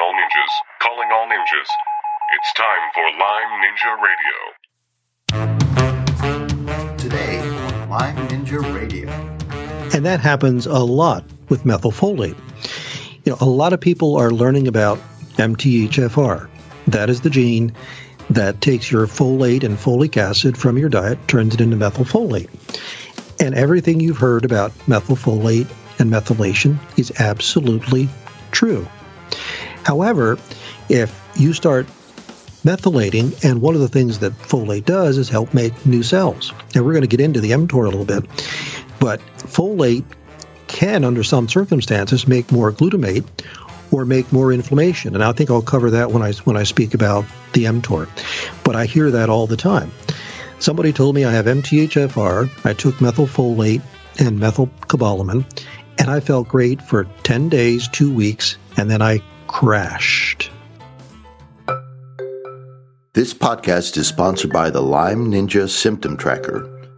all ninjas, calling all ninjas. It's time for Lyme Ninja Radio. Today on Lyme Ninja Radio. And that happens a lot with methylfolate. You know, a lot of people are learning about MTHFR. That is the gene that takes your folate and folic acid from your diet, turns it into methylfolate. And everything you've heard about methylfolate and methylation is absolutely true. However, if you start methylating, and one of the things that folate does is help make new cells. And we're going to get into the mTOR a little bit, but folate can, under some circumstances, make more glutamate or make more inflammation. And I think I'll cover that when I when I speak about the mTOR. But I hear that all the time. Somebody told me I have MTHFR. I took methylfolate and methylcobalamin, and I felt great for 10 days, two weeks, and then I crashed. This podcast is sponsored by the Lyme Ninja Symptom Tracker.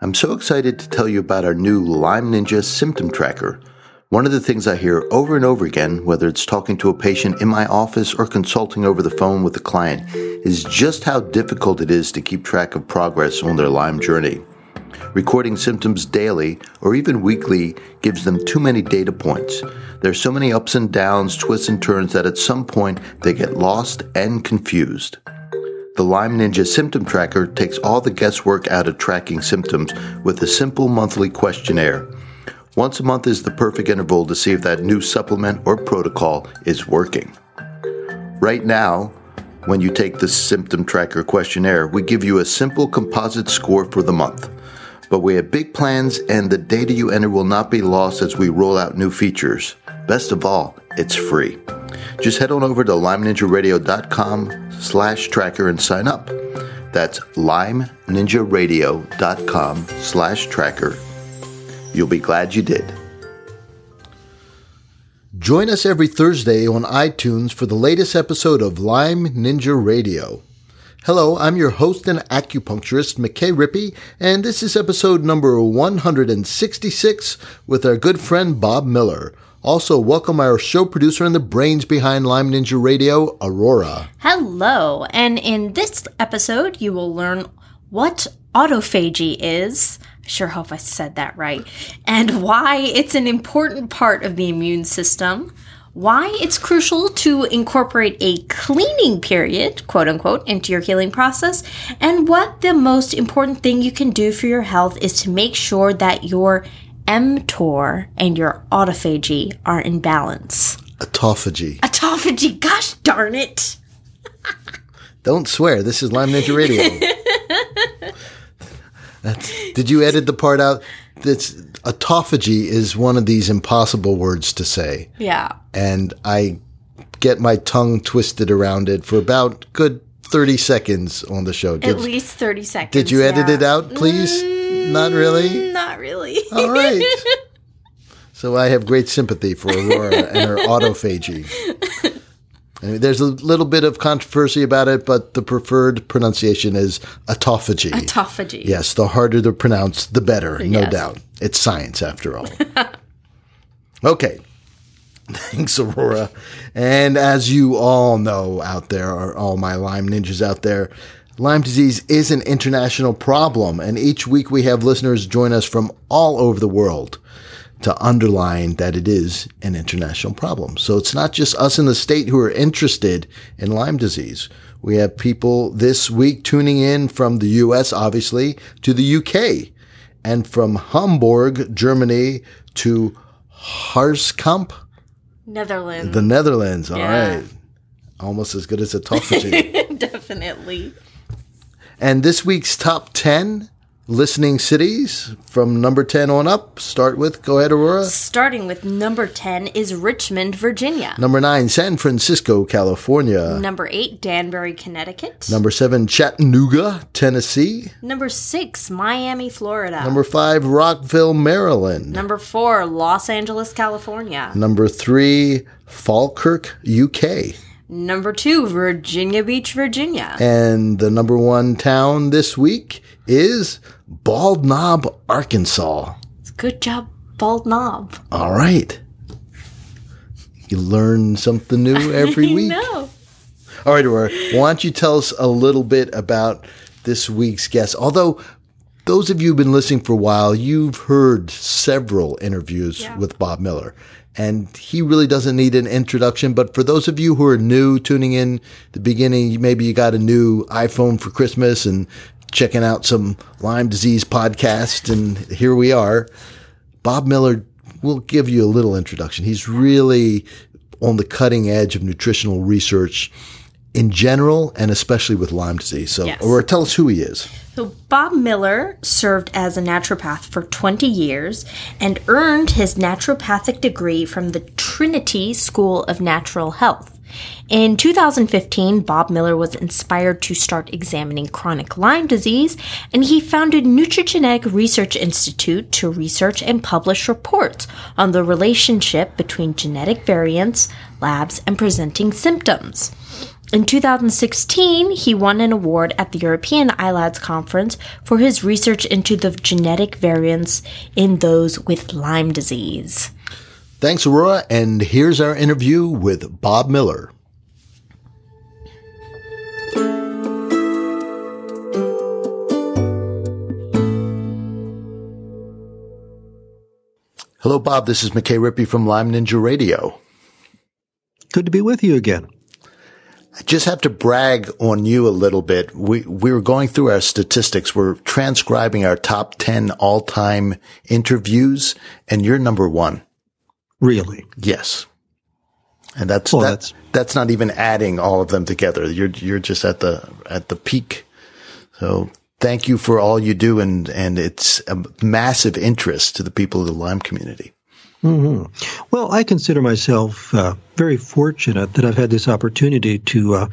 I'm so excited to tell you about our new Lyme Ninja Symptom Tracker. One of the things I hear over and over again, whether it's talking to a patient in my office or consulting over the phone with a client, is just how difficult it is to keep track of progress on their Lyme journey. Recording symptoms daily or even weekly gives them too many data points. There's so many ups and downs, twists and turns that at some point they get lost and confused. The Lyme Ninja Symptom Tracker takes all the guesswork out of tracking symptoms with a simple monthly questionnaire. Once a month is the perfect interval to see if that new supplement or protocol is working. Right now, when you take the Symptom Tracker questionnaire, we give you a simple composite score for the month. But we have big plans, and the data you enter will not be lost as we roll out new features. Best of all, it's free. Just head on over to lymeninjaradio.com slash tracker and sign up. That's lymeninjaradio.com slash tracker. You'll be glad you did. Join us every Thursday on iTunes for the latest episode of Lyme Ninja Radio. Hello, I'm your host and acupuncturist, McKay Rippey, and this is episode number 166 with our good friend Bob Miller. Also, welcome our show producer and the brains behind Lyme Ninja Radio, Aurora. Hello, and in this episode, you will learn what autophagy is. I sure hope I said that right. And why it's an important part of the immune system. Why it's crucial to incorporate a cleaning period, quote unquote, into your healing process. And what the most important thing you can do for your health is to make sure that your mTOR and your autophagy are in balance. Autophagy. Autophagy, gosh darn it. Don't swear. This is Lyme Ninja Radio. That's, did you edit the part out? That's autophagy is one of these impossible words to say. Yeah. And I get my tongue twisted around it for about good 30 seconds on the show. At least 30 seconds. Did you edit yeah. it out, please? Mm, Not really? Mm, not really. All right. so I have great sympathy for Aurora and her autophagy. I mean, there's a little bit of controversy about it, but the preferred pronunciation is autophagy. Autophagy. Yes, the harder to pronounce, the better, no Yes. doubt. It's science after all. okay. Thanks, Aurora. And as you all know out there, or all my Lyme ninjas out there, Lyme disease is an international problem, and each week we have listeners join us from all over the world to underline that it is an international problem. So it's not just us in the state who are interested in Lyme disease. We have people this week tuning in from the US, obviously, to the UK, and from Hamburg, Germany to Harskamp, Netherlands. the Netherlands. All right, Yeah. Almost as good as a autophagy. Definitely. And this week's top 10 listening cities from number 10 on up. Start with, go ahead, Aurora. Starting with number 10 is Richmond, Virginia. Number 9, San Francisco, California. Number 8, Danbury, Connecticut. Number 7, Chattanooga, Tennessee. Number 6, Miami, Florida. Number 5, Rockville, Maryland. Number 4, Los Angeles, California. Number 3, Falkirk, UK. Number 2, Virginia Beach, Virginia. And the number 1 town this week is Bald Knob, Arkansas. Good job, Bald Knob. All right. You learn something new every week. No. All right, Aurora, why don't you tell us a little bit about this week's guest? Although those of you who've been listening for a while, you've heard several interviews Yeah. with Bob Miller, and he really doesn't need an introduction. But for those of you who are new tuning in the beginning, maybe you got a new iPhone for Christmas and checking out some Lyme disease podcast, and here we are. Bob Miller will give you a little introduction. He's really on the cutting edge of nutritional research in general and especially with Lyme disease. So, Yes. Aurora, tell us who he is. So Bob Miller served as a naturopath for 20 years and earned his naturopathic degree from the Trinity School of Natural Health. In 2015, Bob Miller was inspired to start examining chronic Lyme disease, and he founded Nutrigenetic Research Institute to research and publish reports on the relationship between genetic variants, labs, and presenting symptoms. In 2016, he won an award at the European ILADS conference for his research into the genetic variants in those with Lyme disease. Thanks, Aurora. And here's our interview with Bob Miller. Hello, Bob. This is McKay Rippey from Lyme Ninja Radio. Good to be with you again. I just have to brag on you a little bit. We we were going through our statistics. We're transcribing our top ten all time interviews, and you're number one. Really. Yes, and that's Well, that, that's- that's not even adding all of them together. You're you're just at the at the peak. So thank you for all you do, and and it's a massive interest to the people of the Lyme community. Well, I consider myself uh, very fortunate that I've had this opportunity to uh,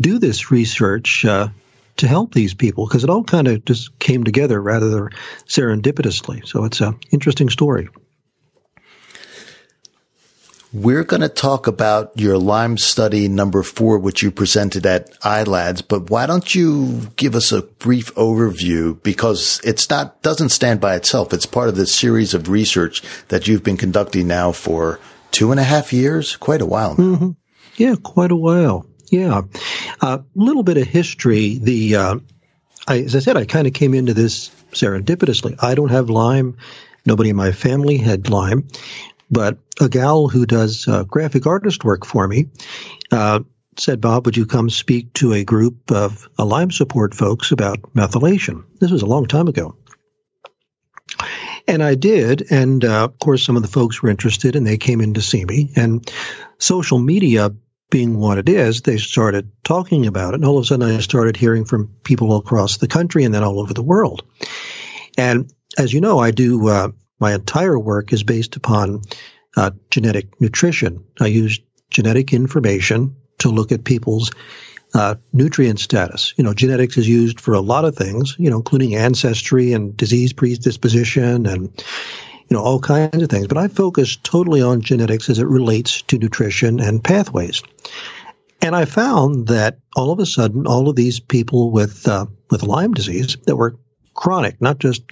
do this research uh, to help these people because it all kind of just came together rather serendipitously. So it's an interesting story. We're going to talk about your Lyme study number four, which you presented at ILADS, but why don't you give us a brief overview because it's not, doesn't stand by itself. It's part of this series of research that you've been conducting now for two and a half years, quite a while now. Yeah, quite a while. Yeah, a little bit of history. The uh, I, as I said, I kind of came into this serendipitously. I don't have Lyme. Nobody in my family had Lyme, but a gal who does uh, graphic artist work for me uh, said, "Bob, would you come speak to a group of Lyme support folks about methylation?" This was a long time ago. And I did, and uh, of course, some of the folks were interested, and they came in to see me. And social media being what it is, they started talking about it. And all of a sudden, I started hearing from people all across the country and then all over the world. And as you know, I do uh, my entire work is based upon uh, genetic nutrition. I use genetic information to look at people's uh, nutrient status. You know, genetics is used for a lot of things, you know, including ancestry and disease predisposition and, you know, all kinds of things. But I focus totally on genetics as it relates to nutrition and pathways. And I found that all of a sudden, all of these people with uh, with Lyme disease that were chronic, not just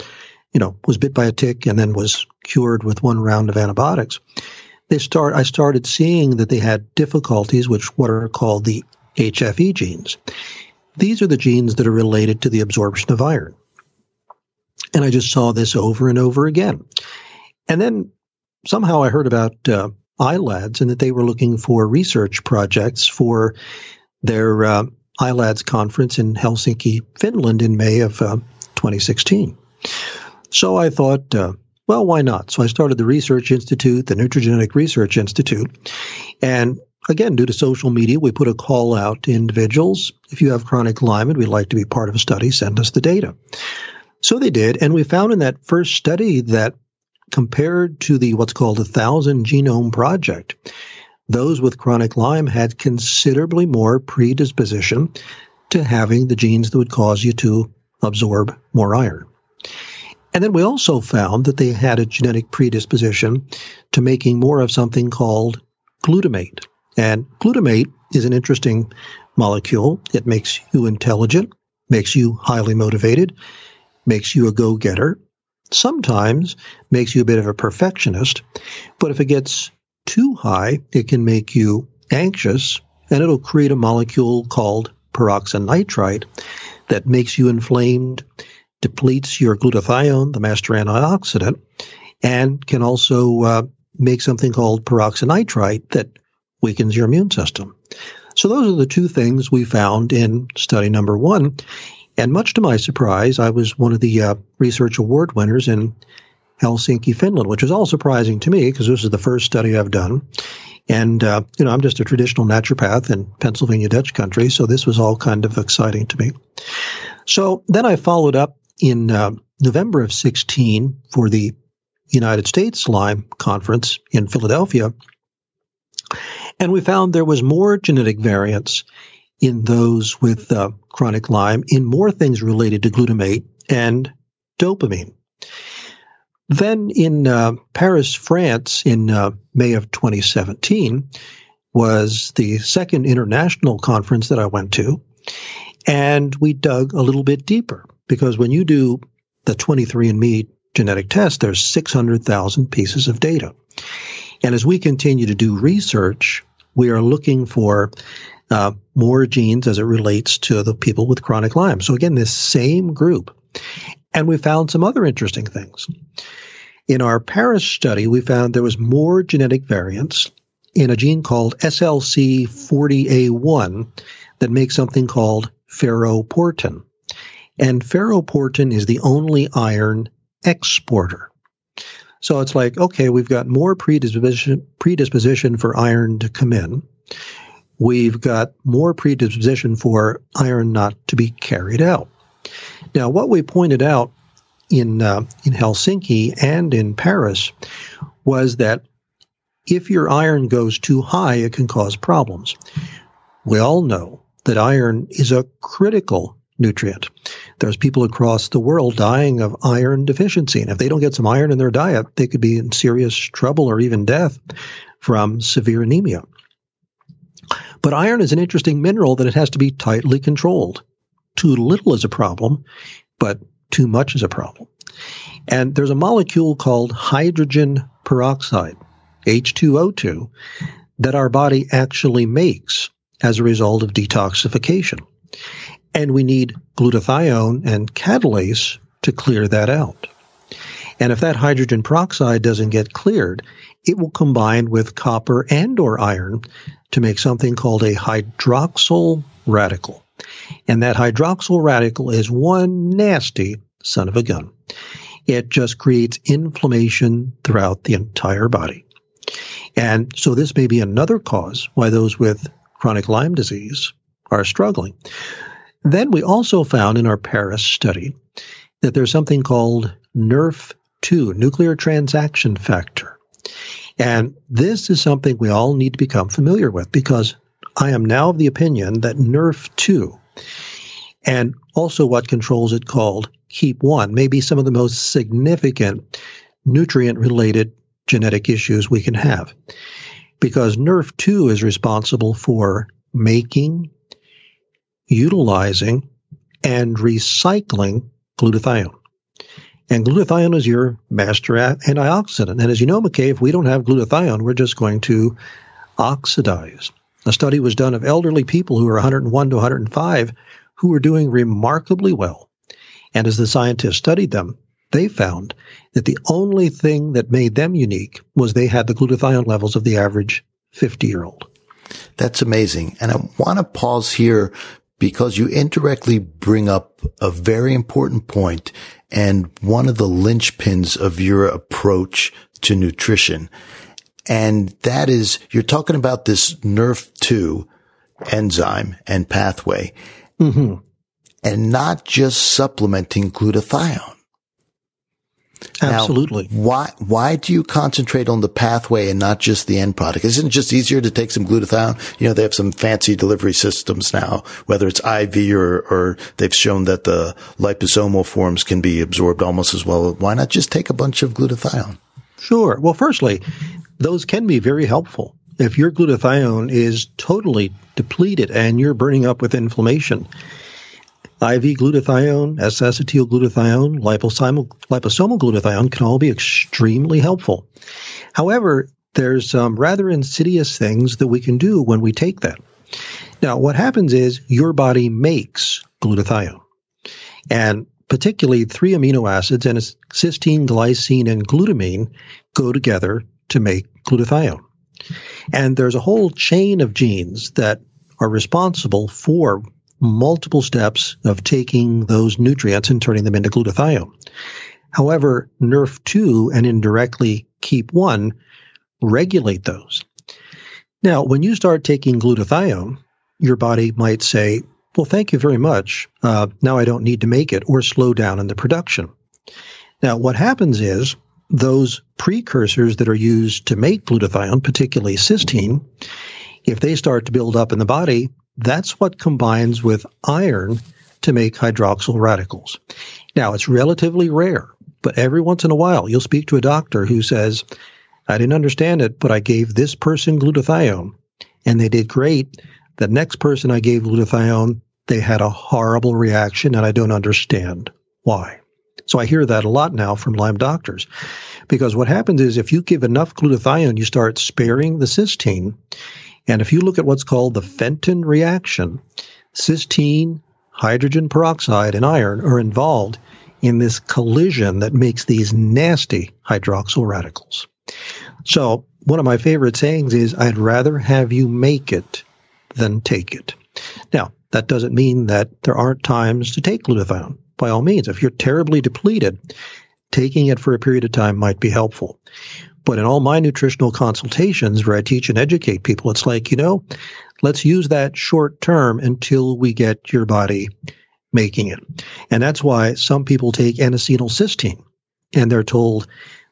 you know was bit by a tick and then was cured with one round of antibiotics. They start. I started seeing that they had difficulties, which what are called the HFE genes. These are the genes that are related to the absorption of iron. And I just saw this over and over again. And then somehow I heard about uh, ILADS and that they were looking for research projects for their uh, ILADS conference in Helsinki, Finland in May of uh, 2016. So I thought, uh, well, why not? So I started the Research Institute, the Nutrigenetic Research Institute. And again, due to social media, we put a call out to individuals. If you have chronic Lyme and we'd like to be part of a study, send us the data. So they did. And we found in that first study that compared to the what's called a thousand genome project, those with chronic Lyme had considerably more predisposition to having the genes that would cause you to absorb more iron. And then we also found that they had a genetic predisposition to making more of something called glutamate. And glutamate is an interesting molecule. It makes you intelligent, makes you highly motivated, makes you a go getter, sometimes makes you a bit of a perfectionist. But if it gets too high, it can make you anxious and it'll create a molecule called peroxynitrite that makes you inflamed, depletes your glutathione, the master antioxidant, and can also uh, make something called peroxynitrite that weakens your immune system. So those are the two things we found in study number one. And much to my surprise, I was one of the uh, research award winners in Helsinki, Finland, which is all surprising to me because this is the first study I've done. And, uh, you know, I'm just a traditional naturopath in Pennsylvania Dutch country, so this was all kind of exciting to me. So then I followed up in uh, November of 16 for the United States Lyme Conference in Philadelphia. And we found there was more genetic variance in those with uh, chronic Lyme in more things related to glutamate and dopamine. Then in uh, Paris, France, in uh, May of 2017, was the second international conference that I went to. And we dug a little bit deeper because when you do the 23andMe genetic test, there's 600,000 pieces of data. And as we continue to do research, we are looking for uh, more genes as it relates to the people with chronic Lyme. So again, this same group. And we found some other interesting things. In our Paris study, we found there was more genetic variants in a gene called SLC40A1 that makes something called ferroportin. And ferroportin is the only iron exporter. So it's like, okay, we've got more predisposition, predisposition for iron to come in. We've got more predisposition for iron not to be carried out. Now, what we pointed out in uh, in Helsinki and in Paris was that if your iron goes too high, it can cause problems. We all know that iron is a critical nutrient. There's people across the world dying of iron deficiency, and if they don't get some iron in their diet, they could be in serious trouble or even death from severe anemia. But iron is an interesting mineral that it has to be tightly controlled. Too little is a problem, but too much is a problem. And there's a molecule called hydrogen peroxide, H2O2, that our body actually makes as a result of detoxification. And we need glutathione and catalase to clear that out. And if that hydrogen peroxide doesn't get cleared, it will combine with copper and or iron to make something called a hydroxyl radical. And that hydroxyl radical is one nasty son of a gun. It just creates inflammation throughout the entire body. And so this may be another cause why those with chronic Lyme disease are struggling. Then we also found in our Paris study that there's something called NRF2, nuclear transaction factor. And this is something we all need to become familiar with because I am now of the opinion that NRF2 and also what controls it called KEAP1 may be some of the most significant nutrient related genetic issues we can have. Because NRF2 is responsible for making, utilizing, and recycling glutathione. And glutathione is your master antioxidant. And as you know, McKay, if we don't have glutathione, we're just going to oxidize. A study was done of elderly people who are 101 to 105 who were doing remarkably well. And as the scientists studied them, they found that the only thing that made them unique was they had the glutathione levels of the average 50 year old. That's amazing. And I want to pause here because you indirectly bring up a very important point and one of the linchpins of your approach to nutrition. And that is you're talking about this NRF2 enzyme and pathway mm-hmm. and not just supplementing glutathione. Absolutely. Now, why why do you concentrate on the pathway and not just the end product? Isn't it just easier to take some glutathione? You know, they have some fancy delivery systems now, whether it's IV or, or they've shown that the liposomal forms can be absorbed almost as well. Why not just take a bunch of glutathione? Sure. Well, firstly, those can be very helpful. If your glutathione is totally depleted and you're burning up with inflammation, IV glutathione, S-acetyl glutathione, liposomal, glutathione can all be extremely helpful. However, there's some rather insidious things that we can do when we take that. Now, what happens is your body makes glutathione. And particularly three amino acids and cysteine, glycine, and glutamine go together to make glutathione. And there's a whole chain of genes that are responsible for multiple steps of taking those nutrients and turning them into glutathione. However, NRF2 and indirectly KEAP1 regulate those. Now, when you start taking glutathione, your body might say, well, thank you very much. Uh, now I don't need to make it or slow down in the production. Now, what happens is those precursors that are used to make glutathione, particularly cysteine, if they start to build up in the body, that's what combines with iron to make hydroxyl radicals. Now, it's relatively rare, but every once in a while you'll speak to a doctor who says, I didn't understand it, but I gave this person glutathione and they did great. The next person I gave glutathione, they had a horrible reaction and I don't understand why. So I hear that a lot now from Lyme doctors because what happens is if you give enough glutathione, you start sparing the cysteine. And if you look at what's called the Fenton reaction, cysteine, hydrogen peroxide, and iron are involved in this collision that makes these nasty hydroxyl radicals. So one of my favorite sayings is, I'd rather have you make it than take it. Now, that doesn't mean that there aren't times to take glutathione. By all means, if you're terribly depleted, taking it for a period of time might be helpful. But in all my nutritional consultations where I teach and educate people, it's like, you know, let's use that short term until we get your body making it. And that's why some people take N-acetylcysteine and they're told,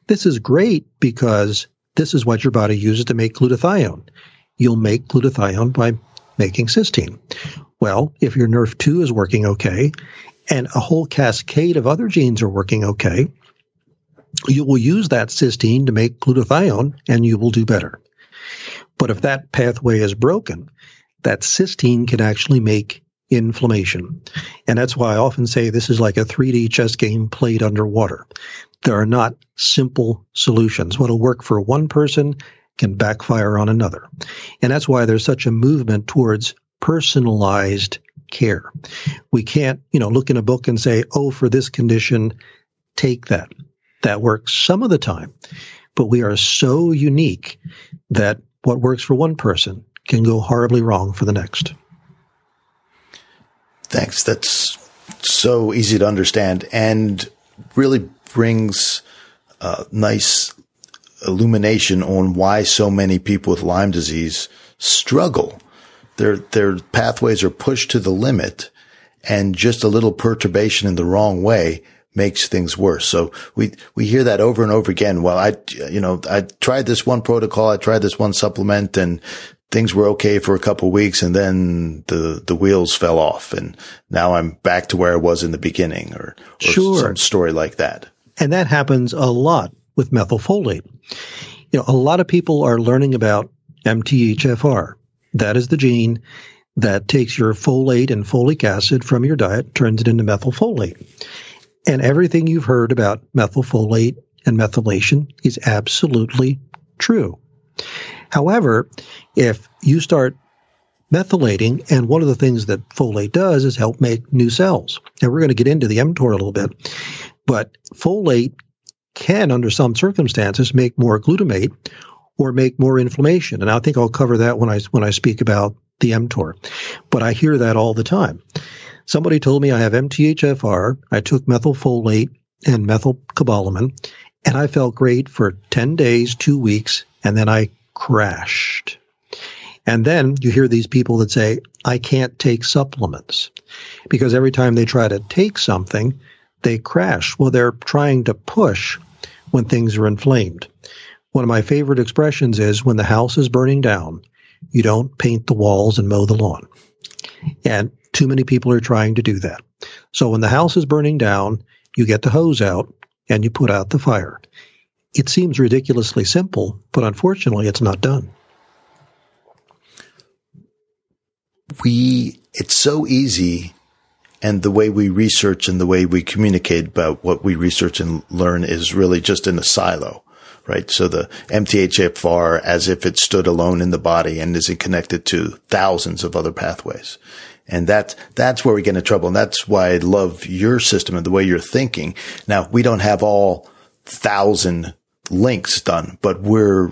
this is great because this is what your body uses to make glutathione. You'll make glutathione by making cysteine. Well, if your NRF2 is working okay and a whole cascade of other genes are working okay, you will use that cysteine to make glutathione and you will do better. But if that pathway is broken, that cysteine can actually make inflammation. And that's why I often say this is like a 3D chess game played underwater. There are not simple solutions. What'll work for one person can backfire on another. And that's why there's such a movement towards personalized care. We can't, you know, look in a book and say, oh, for this condition, take that. That works some of the time. But we are so unique that what works for one person can go horribly wrong for the next. Thanks. That's so easy to understand and really brings uh, nice illumination on why so many people with Lyme disease struggle. Their their pathways are pushed to the limit, and just a little perturbation in the wrong way makes things worse. So we we hear that over and over again. Well, I you know I tried this one protocol, I tried this one supplement, and things were okay for a couple weeks, and then the the wheels fell off, and now I'm back to where I was in the beginning, or, or sure. some story like that. And that happens a lot with methylfolate. You know, a lot of people are learning about MTHFR. That is the gene that takes your folate and folic acid from your diet, turns it into methylfolate. And everything you've heard about methylfolate and methylation is absolutely true. However, if you start methylating, and one of the things that folate does is help make new cells. And we're going to get into the mTOR a little bit, but folate can, under some circumstances, make more glutamate or make more inflammation. And I think I'll cover that when I when I speak about the mTOR. But I hear that all the time. Somebody told me I have MTHFR. I took methylfolate and methylcobalamin, and I felt great for 10 days, two weeks, and then I crashed. And then you hear these people that say, I can't take supplements because every time they try to take something, they crash. Well, they're trying to push when things are inflamed. One of my favorite expressions is when the house is burning down, you don't paint the walls and mow the lawn. And too many people are trying to do that. So when the house is burning down, you get the hose out and you put out the fire. It seems ridiculously simple, but unfortunately, it's not done. We, it's so easy and the way we research and the way we communicate about what we research and learn is really just in a silo, right? So the MTHFR as if it stood alone in the body and isn't connected to thousands of other pathways. And that's, that's where we get into trouble. And that's why I love your system and the way you're thinking. Now, we don't have all thousand links done, but we're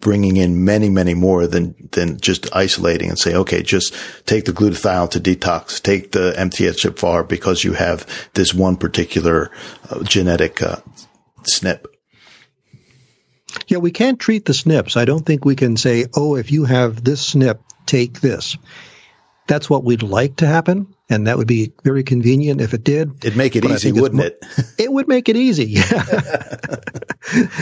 bringing in many, many more than, than just isolating and say, okay, just take the glutathione to detox, take the MTHFR because you have this one particular uh, genetic uh, SNP. Yeah, we can't treat the SNPs. I don't think we can say, oh, if you have this SNP, take this. That's what we'd like to happen, and that would be very convenient if it did. It'd make it easy, wouldn't it? it would make it easy.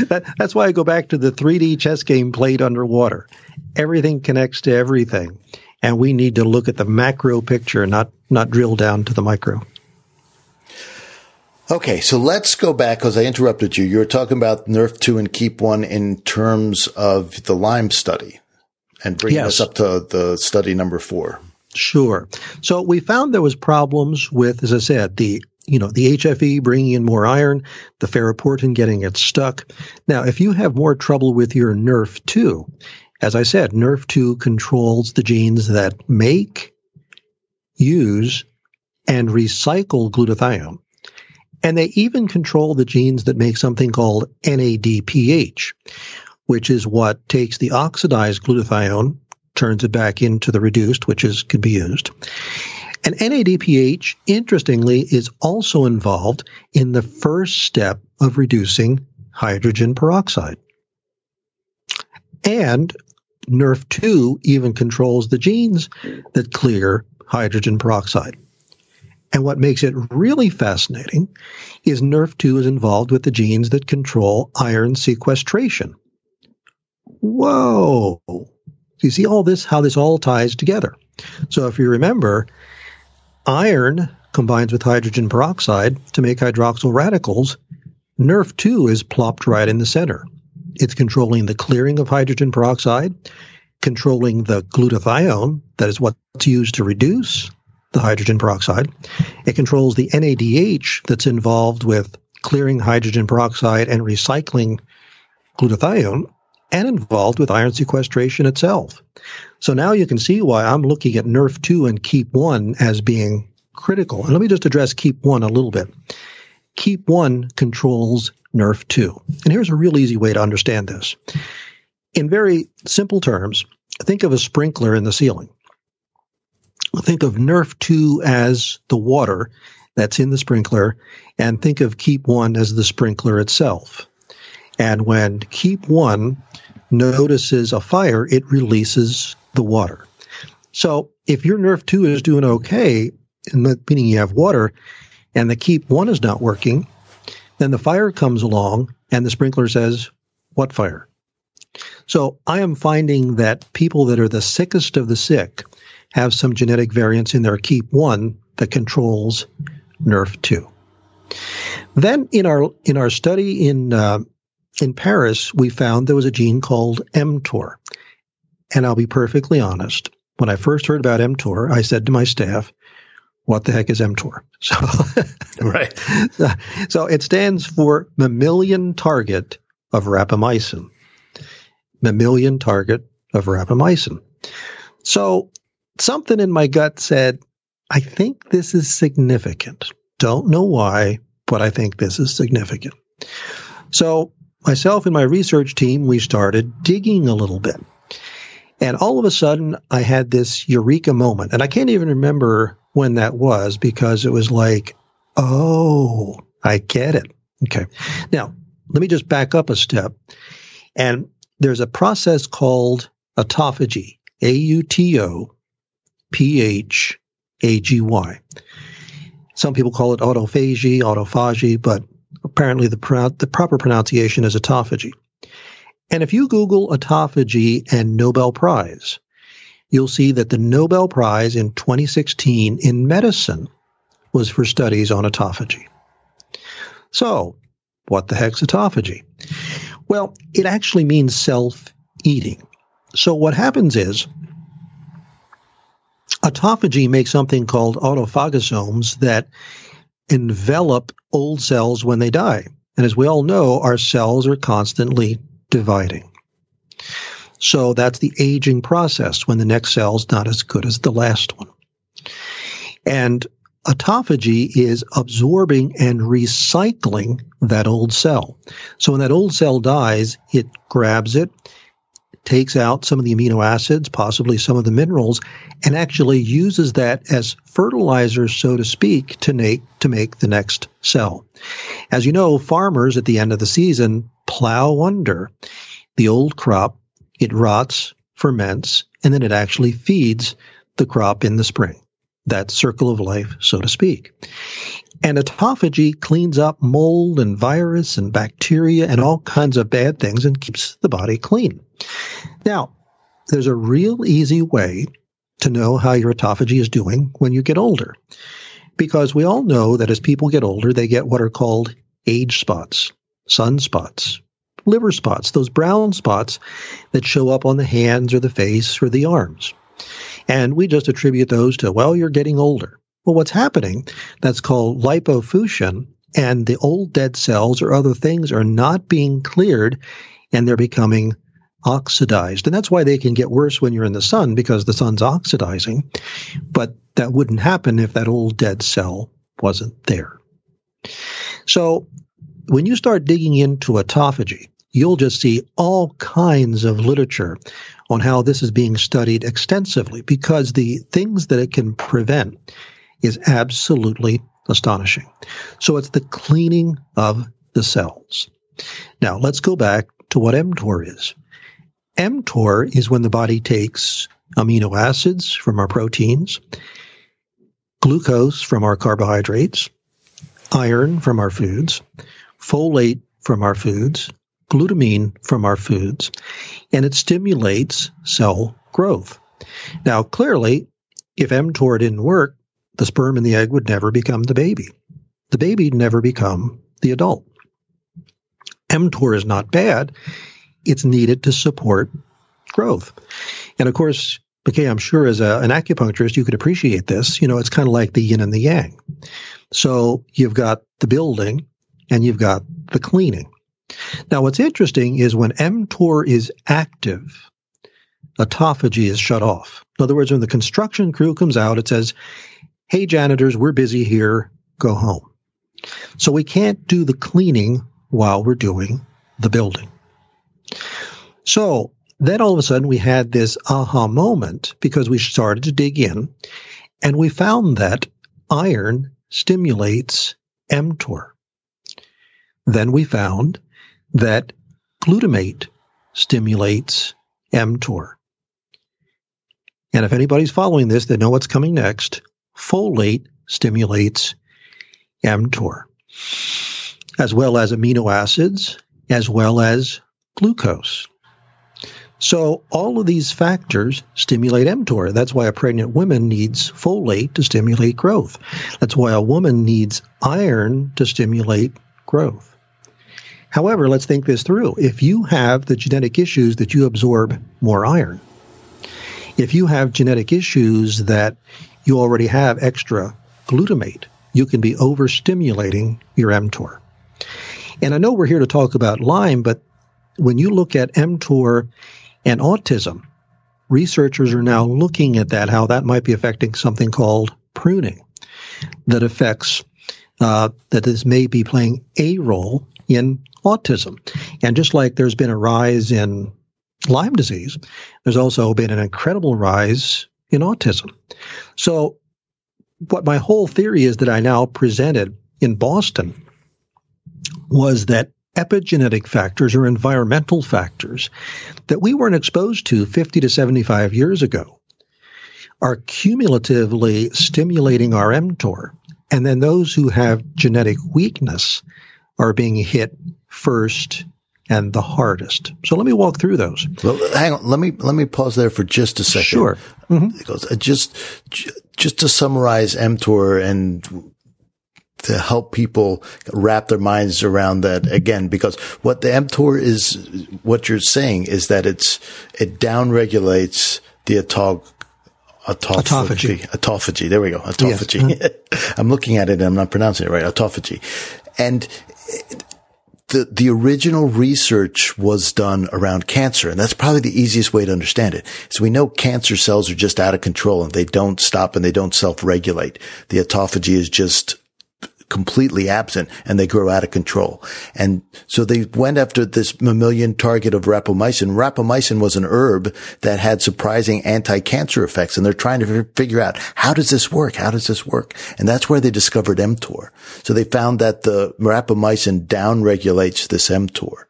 that, that's why I go back to the 3D chess game played underwater. Everything connects to everything, and we need to look at the macro picture, not not drill down to the micro. Okay, so let's go back because I interrupted you. You were talking about NRF2 and KEAP1 in terms of the Lyme study and bringing Yes. us up to the study number four. Sure. So we found there was problems with, as I said, the you know the HFE bringing in more iron, the ferroportin getting it stuck. Now, if you have more trouble with your NRF2, as I said, NRF2 controls the genes that make, use, and recycle glutathione, and they even control the genes that make something called NADPH, which is what takes the oxidized glutathione turns it back into the reduced, which is can be used. And NADPH, interestingly, is also involved in the first step of reducing hydrogen peroxide. And NRF2 even controls the genes that clear hydrogen peroxide. And what makes it really fascinating is NRF2 is involved with the genes that control iron sequestration. Whoa! You see all this, how this all ties together. So if you remember, iron combines with hydrogen peroxide to make hydroxyl radicals. NRF2 is plopped right in the center. It's controlling the clearing of hydrogen peroxide, controlling the glutathione, that is what's used to reduce the hydrogen peroxide. It controls the NADH that's involved with clearing hydrogen peroxide and recycling glutathione and involved with iron sequestration itself. So now you can see why I'm looking at NRF2 and KEAP1 as being critical. And let me just address KEAP1 a little bit. KEAP1 controls NRF2. And here's a real easy way to understand this. In very simple terms, think of a sprinkler in the ceiling. Think of NRF2 as the water that's in the sprinkler, and think of KEAP1 as the sprinkler itself. And when KEAP1 notices a fire, it releases the water. So if your NRF2 is doing okay, meaning you have water, and the KEAP1 is not working, then the fire comes along and the sprinkler says, What fire? So I am finding that people that are the sickest of the sick have some genetic variance in their KEAP1 that controls NRF2. Then in our in our study in uh, in Paris, we found there was a gene called mTOR. And I'll be perfectly honest. When I first heard about mTOR, I said to my staff, what the heck is mTOR? So, Right. so it stands for mammalian target of rapamycin. Mammalian target of rapamycin. So something in my gut said, I think this is significant. Don't know why, but I think this is significant. So myself and my research team, we started digging a little bit. And all of a sudden, I had this eureka moment. And I can't even remember when that was because it was like, oh, I get it. Okay. Now, let me just back up a step. And there's a process called autophagy, A U T O P H A G Y. Some people call it autophagy, autophagy, but apparently the, pro- the proper pronunciation is autophagy. And if you Google autophagy and Nobel Prize, you'll see that the Nobel Prize in 2016 in medicine was for studies on autophagy. So, what the heck's autophagy? Well, it actually means self eating. So, what happens is autophagy makes something called autophagosomes that envelop old cells when they die. And as we all know, our cells are constantly dividing. So that's the aging process when the next cell is not as good as the last one. And autophagy is absorbing and recycling that old cell. So when that old cell dies, it grabs it, takes out some of the amino acids, possibly some of the minerals, and actually uses that as fertilizer, so to speak, to make, to make the next cell. As you know, farmers at the end of the season plow under the old crop. It rots, ferments, and then it actually feeds the crop in the spring. That circle of life, so to speak. And autophagy cleans up mold and virus and bacteria and all kinds of bad things and keeps the body clean. Now, there's a real easy way to know how your autophagy is doing when you get older. Because we all know that as people get older, they get what are called age spots, sunspots, liver spots, those brown spots that show up on the hands or the face or the arms. And we just attribute those to, well, you're getting older. Well, what's happening, that's called lipofuscin, and the old dead cells or other things are not being cleared and they're becoming oxidized. And that's why they can get worse when you're in the sun because the sun's oxidizing. But that wouldn't happen if that old dead cell wasn't there. So when you start digging into autophagy, you'll just see all kinds of literature on how this is being studied extensively because the things that it can prevent is absolutely astonishing. So it's the cleaning of the cells. Now let's go back to what mTOR is. mTOR is when the body takes amino acids from our proteins, glucose from our carbohydrates, iron from our foods, folate from our foods, glutamine from our foods, and it stimulates cell growth. Now, clearly, if mTOR didn't work, the sperm and the egg would never become the baby. The baby never become the adult. mTOR is not bad. It's needed to support growth. And of course, okay, I'm sure as a, an acupuncturist, you could appreciate this. You know, it's kind of like the yin and the yang. So you've got the building and you've got the cleaning. Now, what's interesting is when mTOR is active, autophagy is shut off. In other words, when the construction crew comes out, it says, Hey, janitors, we're busy here. Go home. So we can't do the cleaning while we're doing the building. So then all of a sudden we had this aha moment because we started to dig in and we found that iron stimulates mTOR. Then we found that glutamate stimulates mTOR. And if anybody's following this, they know what's coming next. Folate stimulates mTOR, as well as amino acids, as well as glucose. So all of these factors stimulate mTOR. That's why a pregnant woman needs folate to stimulate growth. That's why a woman needs iron to stimulate growth. However, let's think this through. If you have the genetic issues that you absorb more iron, if you have genetic issues that you already have extra glutamate, you can be overstimulating your mTOR. And I know we're here to talk about Lyme, but when you look at mTOR and autism, researchers are now looking at that, how that might be affecting something called pruning that affects, uh, that this may be playing a role in autism. And just like there's been a rise in Lyme disease, there's also been an incredible rise in autism. So, what my whole theory is that I now presented in Boston was that epigenetic factors or environmental factors that we weren't exposed to 50 to 75 years ago are cumulatively stimulating our mTOR. And then those who have genetic weakness are being hit first and the hardest. So let me walk through those. Well, hang on. Let me let me pause there for just a second. Sure. Mm-hmm. Because uh, just just to summarize mTOR and to help people wrap their minds around that again, because what the mTOR is, what you're saying is that it's it downregulates the autog autophagy. Autophagy. autophagy. There we go. Autophagy. Yes. I'm looking at it and I'm not pronouncing it right. Autophagy. And the, the original research was done around cancer, and that's probably the easiest way to understand it. So we know cancer cells are just out of control and they don't stop and they don't self-regulate. The autophagy is just completely absent and they grow out of control. And so they went after this mammalian target of rapamycin. Rapamycin was an herb that had surprising anti-cancer effects. And they're trying to figure out how does this work? How does this work? And that's where they discovered mTOR. So they found that the rapamycin downregulates this mTOR.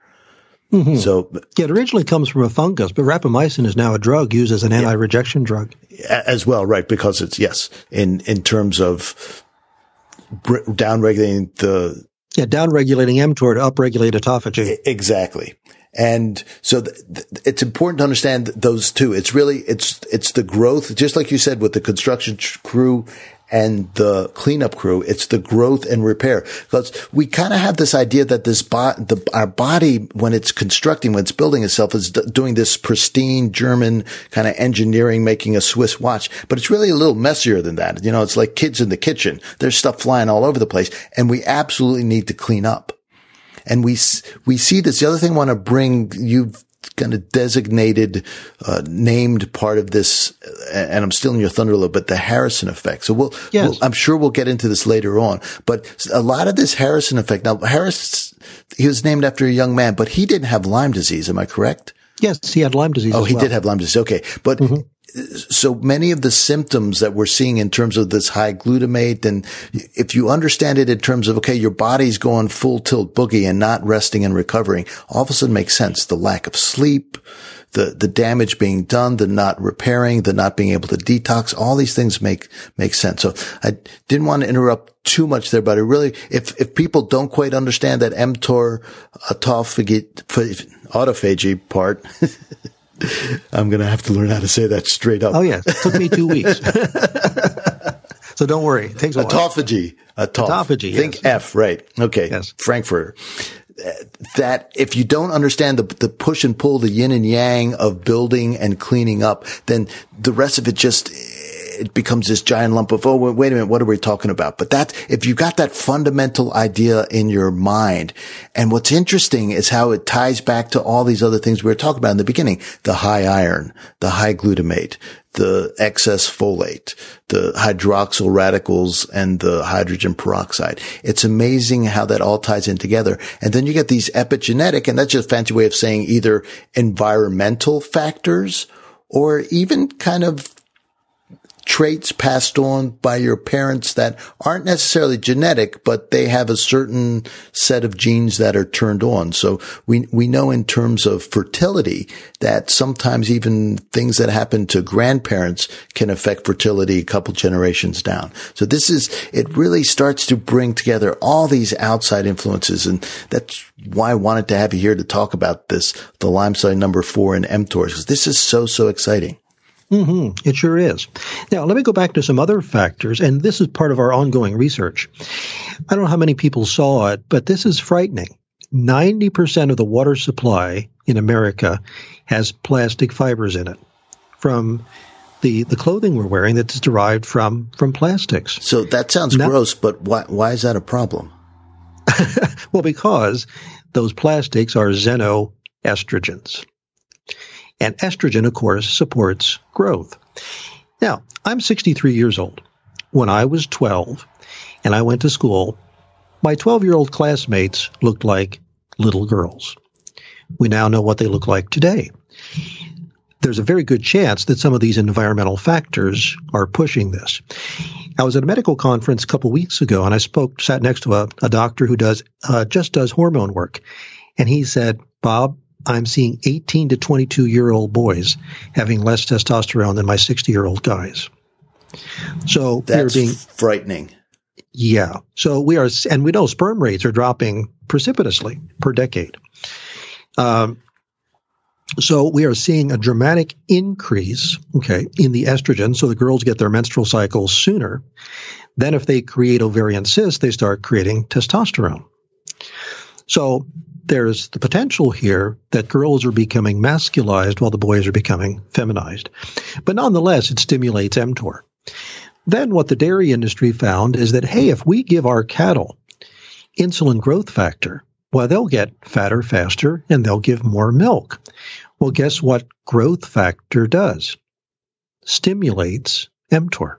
Mm-hmm. So yeah, it originally comes from a fungus, but rapamycin is now a drug used as an anti-rejection drug as well, right? Because it's yes, in in terms of downregulating the yeah, downregulating mTOR to upregulate autophagy. Exactly. And so th- th- it's important to understand those two. It's really, it's, it's the growth, just like you said with the construction crew and the cleanup crew. It's the growth and repair because we kind of have this idea that this bot, the, our body, when it's constructing, when it's building itself is d- doing this pristine German kind of engineering, making a Swiss watch, but it's really a little messier than that. You know, it's like kids in the kitchen. There's stuff flying all over the place and we absolutely need to clean up. And we, we see this. The other thing I want to bring, you've kind of designated, uh, named part of this, and I'm stealing your thunder a little bit, the Harrison effect. So we'll, yes. we'll, I'm sure we'll get into this later on, but a lot of this Harrison effect. Now, Harris, he was named after a young man, but he didn't have Lyme disease. Am I correct? Yes, he had Lyme disease. Oh, he well. did have Lyme disease. Okay. But mm-hmm so many of the symptoms that we're seeing in terms of this high glutamate and if you understand it in terms of, okay, your body's going full tilt boogie and not resting and recovering, all of a sudden makes sense. The lack of sleep, the, the damage being done, the not repairing, the not being able to detox, all these things make, make sense. So I didn't want to interrupt too much there, but I really, if, if people don't quite understand that mTOR autophagy, autophagy part, I'm going to have to learn how to say that straight up. Oh, yes. It took me two weeks. so don't worry. It takes a Autophagy. Autoph- Autophagy. Think yes. F, right. Okay. Yes. Frankfurter. That if you don't understand the, the push and pull, the yin and yang of building and cleaning up, then the rest of it just, it becomes this giant lump of, oh, wait a minute, what are we talking about? But that, if you got that fundamental idea in your mind, and what's interesting is how it ties back to all these other things we were talking about in the beginning, the high iron, the high glutamate, the excess folate, the hydroxyl radicals and the hydrogen peroxide. It's amazing how that all ties in together. And then you get these epigenetic, and that's just a fancy way of saying either environmental factors or even kind of traits passed on by your parents that aren't necessarily genetic, but they have a certain set of genes that are turned on. So we, we know in terms of fertility that sometimes even things that happen to grandparents can affect fertility a couple generations down. So this is, it really starts to bring together all these outside influences. And that's why I wanted to have you here to talk about this, the Lyme number four and mTORs, because this is so, so exciting. Mm-hmm. It sure is. Now, let me go back to some other factors, and this is part of our ongoing research. I don't know how many people saw it, but this is frightening. 90% of the water supply in America has plastic fibers in it from the, the clothing we're wearing that's derived from, from plastics. So that sounds now, gross, but why, why is that a problem? well, because those plastics are xenoestrogens. And estrogen, of course, supports growth. Now, I'm 63 years old. When I was 12 and I went to school, my 12 year old classmates looked like little girls. We now know what they look like today. There's a very good chance that some of these environmental factors are pushing this. I was at a medical conference a couple weeks ago and I spoke, sat next to a, a doctor who does, uh, just does hormone work. And he said, Bob, I'm seeing 18 to 22 year old boys having less testosterone than my 60 year old guys. So that's being frightening. Yeah. So we are, and we know sperm rates are dropping precipitously per decade. Um, so we are seeing a dramatic increase, okay, in the estrogen. So the girls get their menstrual cycles sooner. Then if they create ovarian cysts, they start creating testosterone. So there's the potential here that girls are becoming masculized while the boys are becoming feminized. But nonetheless, it stimulates mTOR. Then what the dairy industry found is that, hey, if we give our cattle insulin growth factor, Well, they'll get fatter faster and they'll give more milk. Well, guess what growth factor does? Stimulates mTOR.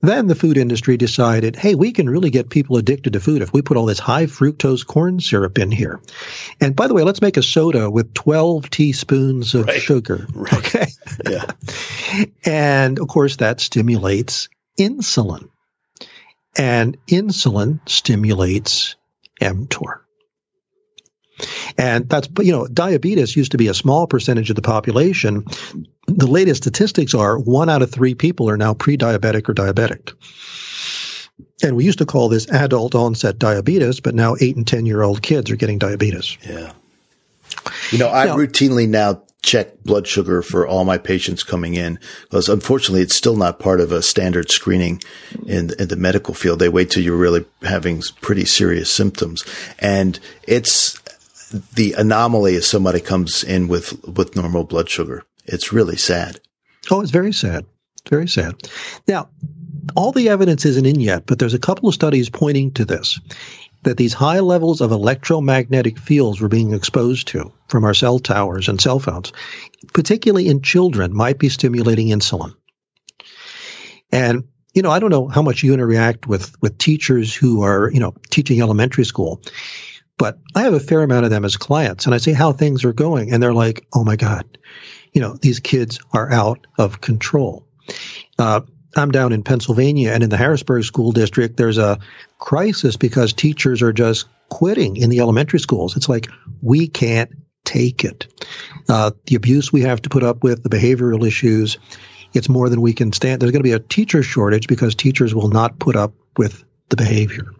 Then the food industry decided, hey, we can really get people addicted to food if we put all this high fructose corn syrup in here. And by the way, let's make a soda with 12 teaspoons of Right. sugar. Right. Okay. Yeah. And of course, that stimulates insulin. And insulin stimulates mTOR. And that's, you know, diabetes used to be a small percentage of the population. The latest statistics are one out of three people are now pre diabetic or diabetic. And we used to call this adult onset diabetes, but now eight and 10 year old kids are getting diabetes. Yeah. You know, I Now- routinely now check blood sugar for all my patients coming in because unfortunately it's still not part of a standard screening in, in the medical field. They wait till you're really having pretty serious symptoms. And it's the anomaly if somebody comes in with, with normal blood sugar. It's really sad. Oh, it's very sad. It's very sad. Now, all the evidence isn't in yet, but there's a couple of studies pointing to this that these high levels of electromagnetic fields we're being exposed to from our cell towers and cell phones, particularly in children, might be stimulating insulin. And you know, I don't know how much you interact with with teachers who are, you know, teaching elementary school, but I have a fair amount of them as clients, and I say how things are going, and they're like, "Oh my God, you know, these kids are out of control." Uh, I'm down in Pennsylvania, and in the Harrisburg School District, there's a crisis because teachers are just quitting in the elementary schools. It's like we can't take it. Uh, the abuse we have to put up with, the behavioral issues, it's more than we can stand. There's going to be a teacher shortage because teachers will not put up with the behavior.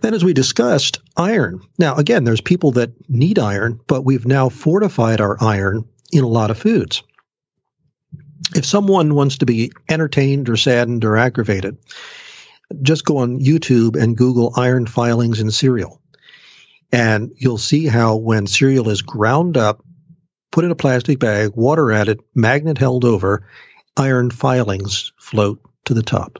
Then, as we discussed, iron. Now, again, there's people that need iron, but we've now fortified our iron in a lot of foods. If someone wants to be entertained or saddened or aggravated, just go on YouTube and Google iron filings in cereal. And you'll see how when cereal is ground up, put in a plastic bag, water added, magnet held over, iron filings float to the top.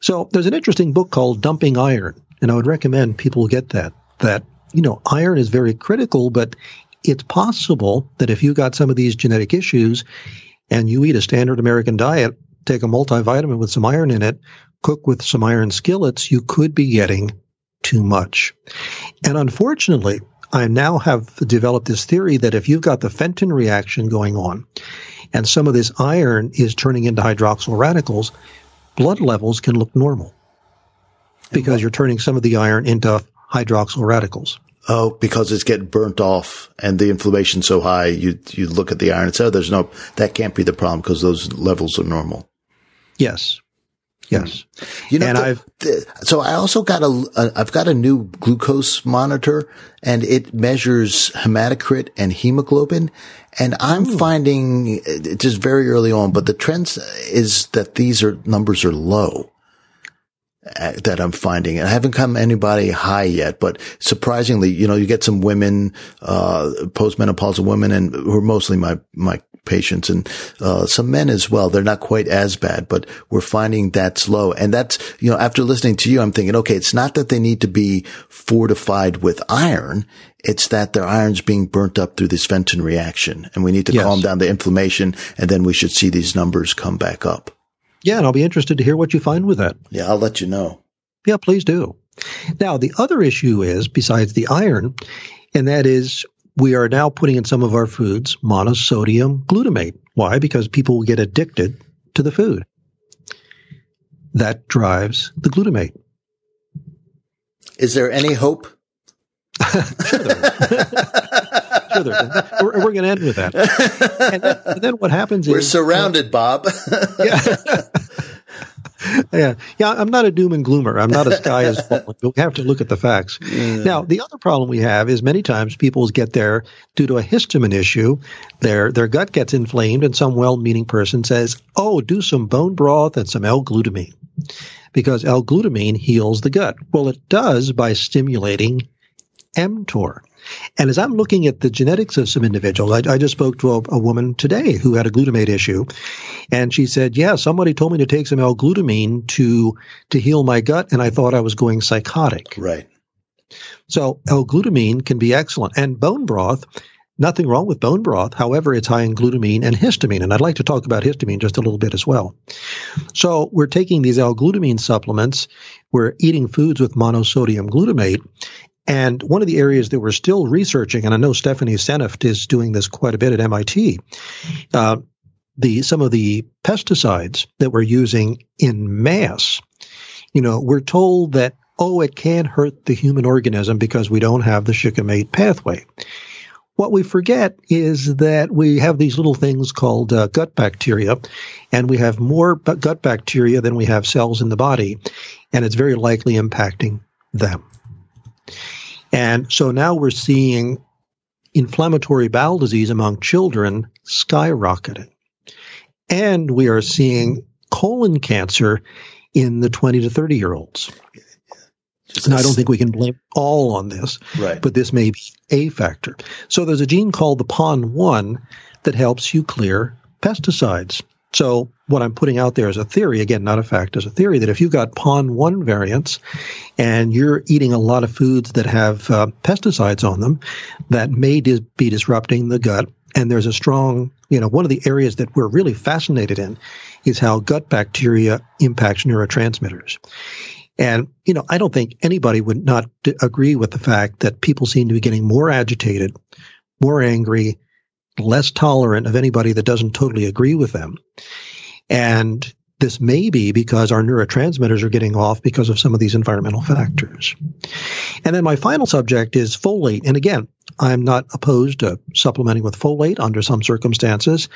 So there's an interesting book called Dumping Iron, and I would recommend people get that. That, you know, iron is very critical, but it's possible that if you got some of these genetic issues and you eat a standard American diet, take a multivitamin with some iron in it, cook with some iron skillets, you could be getting too much. And unfortunately, I now have developed this theory that if you've got the Fenton reaction going on and some of this iron is turning into hydroxyl radicals, blood levels can look normal because you're turning some of the iron into hydroxyl radicals. Oh, because it's getting burnt off and the inflammation's so high, you, you look at the iron and say, oh, there's no, that can't be the problem because those levels are normal. Yes. Yes. You know, And the- I've- the- so I also got a, a, I've got a new glucose monitor and it measures hematocrit and hemoglobin. And I'm hmm. finding uh, just very early on, but the trend is that these are numbers are low. Uh, That I'm finding. I haven't come anybody high yet, but surprisingly, you know, you get some women, uh, postmenopausal women and who are mostly my, my patients and, uh, some men as well. They're not quite as bad, but we're finding that's low. And that's, you know, after listening to you, I'm thinking, okay, it's not that they need to be fortified with iron. It's that their iron's being burnt up through this Fenton reaction and we need to Yes. calm down the inflammation and then we should see these numbers come back up. Yeah, and I'll be interested to hear what you find with that. Yeah, I'll let you know. Yeah, please do. Now, the other issue is, besides the iron, and that is we are now putting in some of our foods monosodium glutamate. Why? Because people will get addicted to the food. That drives the glutamate. Is there any hope? Sure, there is. Sure. We're, we're going to end with that. And then, and then what happens We're is surrounded, uh, Bob. yeah. yeah, yeah. I'm not a doom and gloomer. I'm not a sky is falling. We have to look at the facts. Now, the other problem we have is many times people get there due to a histamine issue. Their their gut gets inflamed, and some well-meaning person says, "Oh, do some bone broth and some L-glutamine," because L-glutamine heals the gut. Well, it does by stimulating mTOR. And as I'm looking at the genetics of some individuals, I, I just spoke to a, a, woman today who had a glutamate issue, and she said, "Yeah, somebody told me to take some L-glutamine to to heal my gut, and I thought I was going psychotic." Right. So L-glutamine can be excellent, and bone broth. Nothing wrong with bone broth. However, it's high in glutamine and histamine, and I'd like to talk about histamine just a little bit as well. So we're taking these L-glutamine supplements. We're eating foods with monosodium glutamate, and one of the areas that we're still researching, and I know Stephanie Seneff is doing this quite a bit at MIT, uh, the some of the pesticides that we're using in mass. You know, we're told that oh, it can hurt the human organism because we don't have the shikimate pathway. What we forget is that we have these little things called uh, gut bacteria, and we have more gut bacteria than we have cells in the body, and it's very likely impacting them. And so now we're seeing inflammatory bowel disease among children skyrocketing. And we are seeing colon cancer in the 20 to 30 year olds. Now, I don't think we can blame all on this, right. but this may be a factor. So there's a gene called the PON1 that helps you clear pesticides. So what I'm putting out there is a theory, again, not a fact, as a theory that if you've got PON1 variants and you're eating a lot of foods that have uh, pesticides on them, that may dis- be disrupting the gut. And there's a strong, you know, one of the areas that we're really fascinated in is how gut bacteria impacts neurotransmitters. And, you know, I don't think anybody would not d- agree with the fact that people seem to be getting more agitated, more angry, less tolerant of anybody that doesn't totally agree with them. And this may be because our neurotransmitters are getting off because of some of these environmental factors. And then my final subject is folate. And again, I'm not opposed to supplementing with folate under some circumstances,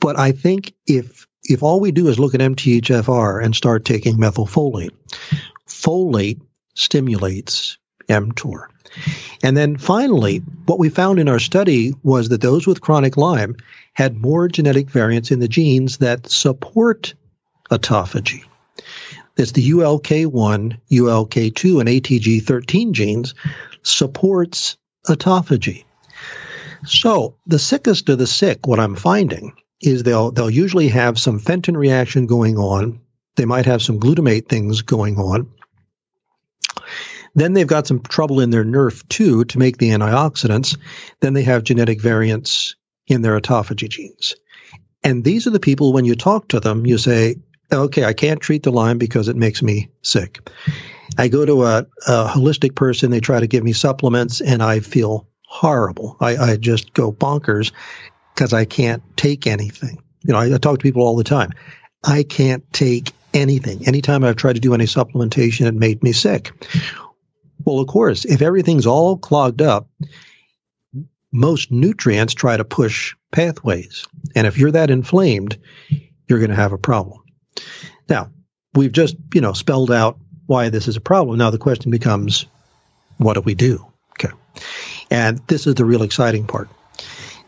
but I think if if all we do is look at MTHFR and start taking methylfolate, folate stimulates mTOR. And then finally, what we found in our study was that those with chronic Lyme had more genetic variants in the genes that support autophagy. That's the ULK1, ULK2, and ATG13 genes supports autophagy. So the sickest of the sick, what I'm finding is they'll they'll usually have some Fenton reaction going on. They might have some glutamate things going on. Then they've got some trouble in their NRF2 to make the antioxidants. Then they have genetic variants in their autophagy genes. And these are the people, when you talk to them, you say, okay, I can't treat the Lyme because it makes me sick. I go to a, a holistic person, they try to give me supplements, and I feel horrible. I, I just go bonkers because I can't take anything. You know, I, I talk to people all the time. I can't take anything. Anytime I've tried to do any supplementation, it made me sick. Well, of course, if everything's all clogged up, most nutrients try to push pathways. And if you're that inflamed, you're going to have a problem. Now, we've just, you know, spelled out why this is a problem. Now the question becomes, what do we do? Okay. And this is the real exciting part.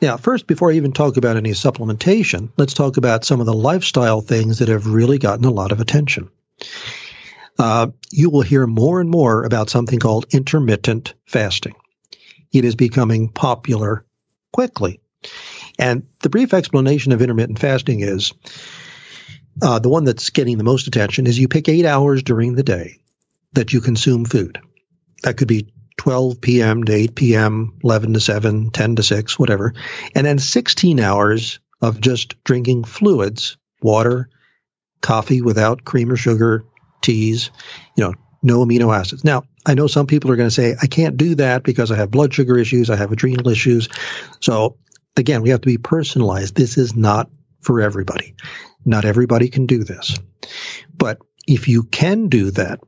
Now, first, before I even talk about any supplementation, let's talk about some of the lifestyle things that have really gotten a lot of attention uh, you will hear more and more about something called intermittent fasting. It is becoming popular quickly. And the brief explanation of intermittent fasting is uh, the one that's getting the most attention is you pick eight hours during the day that you consume food. That could be 12 p.m. to 8 p.m., 11 to 7, 10 to 6, whatever. And then 16 hours of just drinking fluids, water, coffee without cream or sugar, teas, you know, no amino acids. Now, I know some people are going to say, I can't do that because I have blood sugar issues, I have adrenal issues. So, again, we have to be personalized. This is not for everybody. Not everybody can do this. But if you can do that,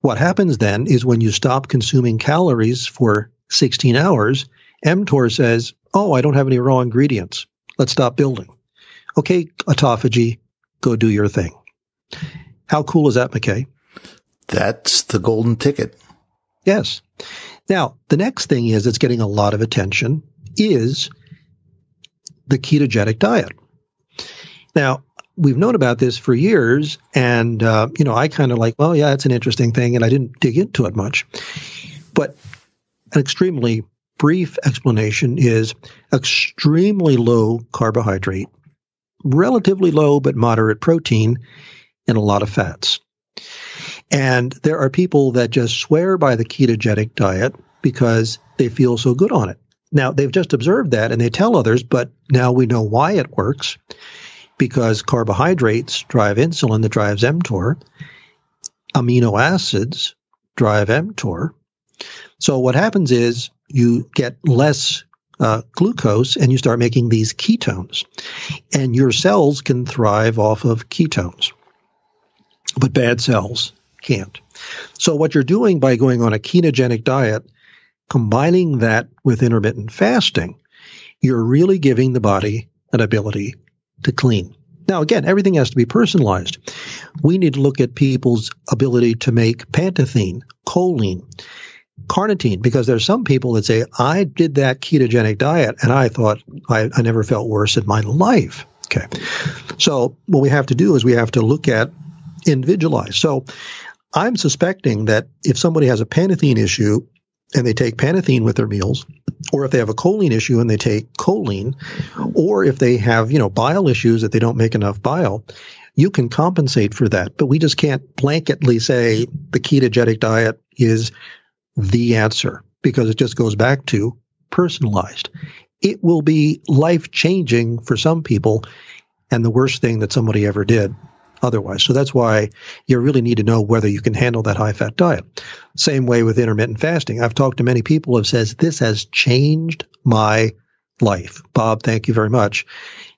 what happens then is when you stop consuming calories for 16 hours, mTOR says, Oh, I don't have any raw ingredients. Let's stop building. Okay, autophagy, go do your thing. How cool is that, McKay? That's the golden ticket. Yes. Now, the next thing is that's getting a lot of attention is the ketogenic diet. Now, we've known about this for years, and uh, you know, I kind of like, well, yeah, it's an interesting thing, and I didn't dig into it much. But an extremely brief explanation is extremely low carbohydrate, relatively low but moderate protein, and a lot of fats. And there are people that just swear by the ketogenic diet because they feel so good on it. Now, they've just observed that and they tell others, but now we know why it works because carbohydrates drive insulin that drives mTOR, amino acids drive mTOR. So what happens is you get less uh, glucose and you start making these ketones, and your cells can thrive off of ketones, but bad cells can't. So what you're doing by going on a ketogenic diet, combining that with intermittent fasting, you're really giving the body an ability to clean. Now, again, everything has to be personalized. We need to look at people's ability to make pantethine, choline, carnitine, because there's some people that say, I did that ketogenic diet and I thought I, I never felt worse in my life. Okay. So what we have to do is we have to look at individualize. So I'm suspecting that if somebody has a pantethine issue and they take pantethine with their meals, or if they have a choline issue and they take choline, or if they have, you know, bile issues that they don't make enough bile, you can compensate for that. But we just can't blanketly say the ketogenic diet is the answer because it just goes back to personalized. It will be life changing for some people and the worst thing that somebody ever did otherwise. So that's why you really need to know whether you can handle that high fat diet. Same way with intermittent fasting. I've talked to many people who says this has changed my life. Bob, thank you very much.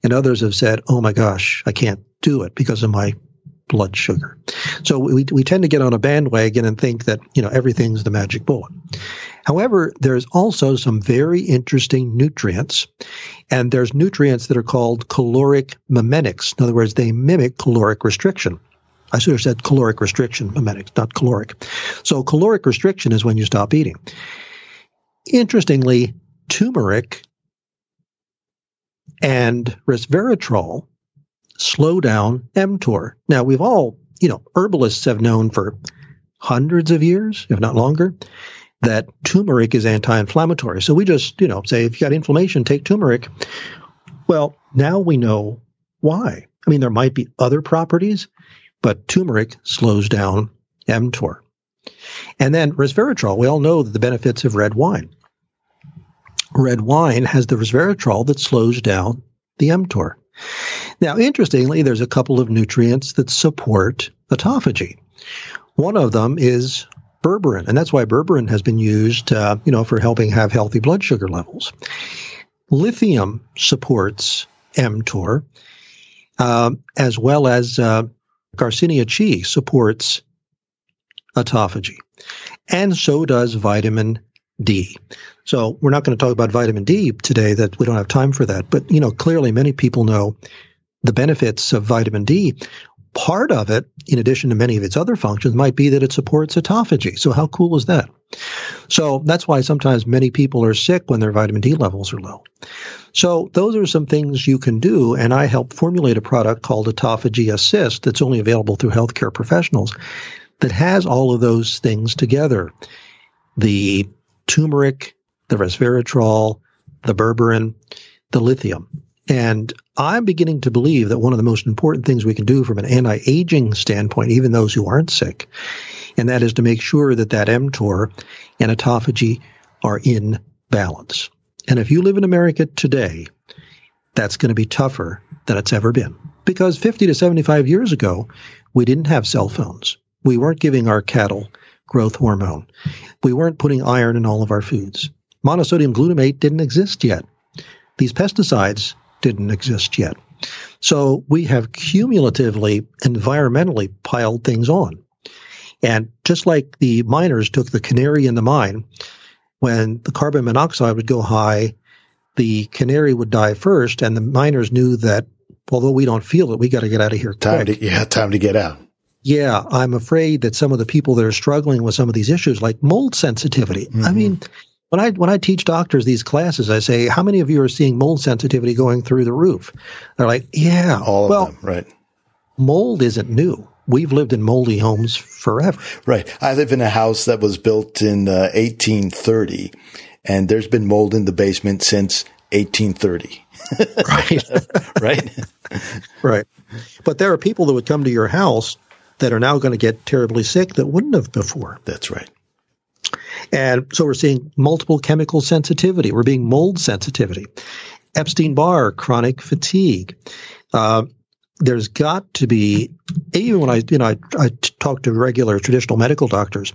And others have said, oh my gosh, I can't do it because of my blood sugar. So we, we tend to get on a bandwagon and think that, you know, everything's the magic bullet. However, there's also some very interesting nutrients, and there's nutrients that are called caloric mimetics. In other words, they mimic caloric restriction. I should have said caloric restriction mimetics, not caloric. So caloric restriction is when you stop eating. Interestingly, turmeric and resveratrol slow down mTOR. Now, we've all, you know, herbalists have known for hundreds of years, if not longer, that turmeric is anti-inflammatory. So we just, you know, say if you got inflammation, take turmeric. Well, now we know why. I mean, there might be other properties, but turmeric slows down mTOR. And then resveratrol. We all know the benefits of red wine. Red wine has the resveratrol that slows down the mTOR. Now, interestingly, there's a couple of nutrients that support autophagy. One of them is berberine, and that's why berberine has been used, uh, you know, for helping have healthy blood sugar levels. Lithium supports mTOR, uh, as well as uh, Garcinia chi supports autophagy, and so does vitamin D. So we're not going to talk about vitamin D today. That we don't have time for that. But you know, clearly, many people know the benefits of vitamin D. Part of it, in addition to many of its other functions, might be that it supports autophagy. So how cool is that? So that's why sometimes many people are sick when their vitamin D levels are low. So those are some things you can do, and I help formulate a product called Autophagy Assist that's only available through healthcare professionals that has all of those things together. The turmeric, the resveratrol, the berberine, the lithium. And I'm beginning to believe that one of the most important things we can do from an anti-aging standpoint, even those who aren't sick, and that is to make sure that that mTOR and autophagy are in balance. And if you live in America today, that's going to be tougher than it's ever been. Because 50 to 75 years ago, we didn't have cell phones. We weren't giving our cattle growth hormone. We weren't putting iron in all of our foods. Monosodium glutamate didn't exist yet. These pesticides didn't exist yet. So we have cumulatively, environmentally piled things on. And just like the miners took the canary in the mine, when the carbon monoxide would go high, the canary would die first, and the miners knew that although we don't feel it, we got to get out of here time quick. to yeah, time to get out. Yeah, I'm afraid that some of the people that are struggling with some of these issues, like mold sensitivity, mm-hmm. I mean, when I when I teach doctors these classes, I say, "How many of you are seeing mold sensitivity going through the roof?" They're like, "Yeah, all of well, them, right?" Mold isn't new. we've lived in moldy homes forever. Right. I live in a house that was built in uh, 1830, and there's been mold in the basement since 1830. Right. right? right. But there are people that would come to your house that are now going to get terribly sick that wouldn't have before. That's right. And so we're seeing multiple chemical sensitivity. We're being mold sensitivity. Epstein Barr, chronic fatigue. Uh, there's got to be, even when I, you know, I, I talk to regular traditional medical doctors,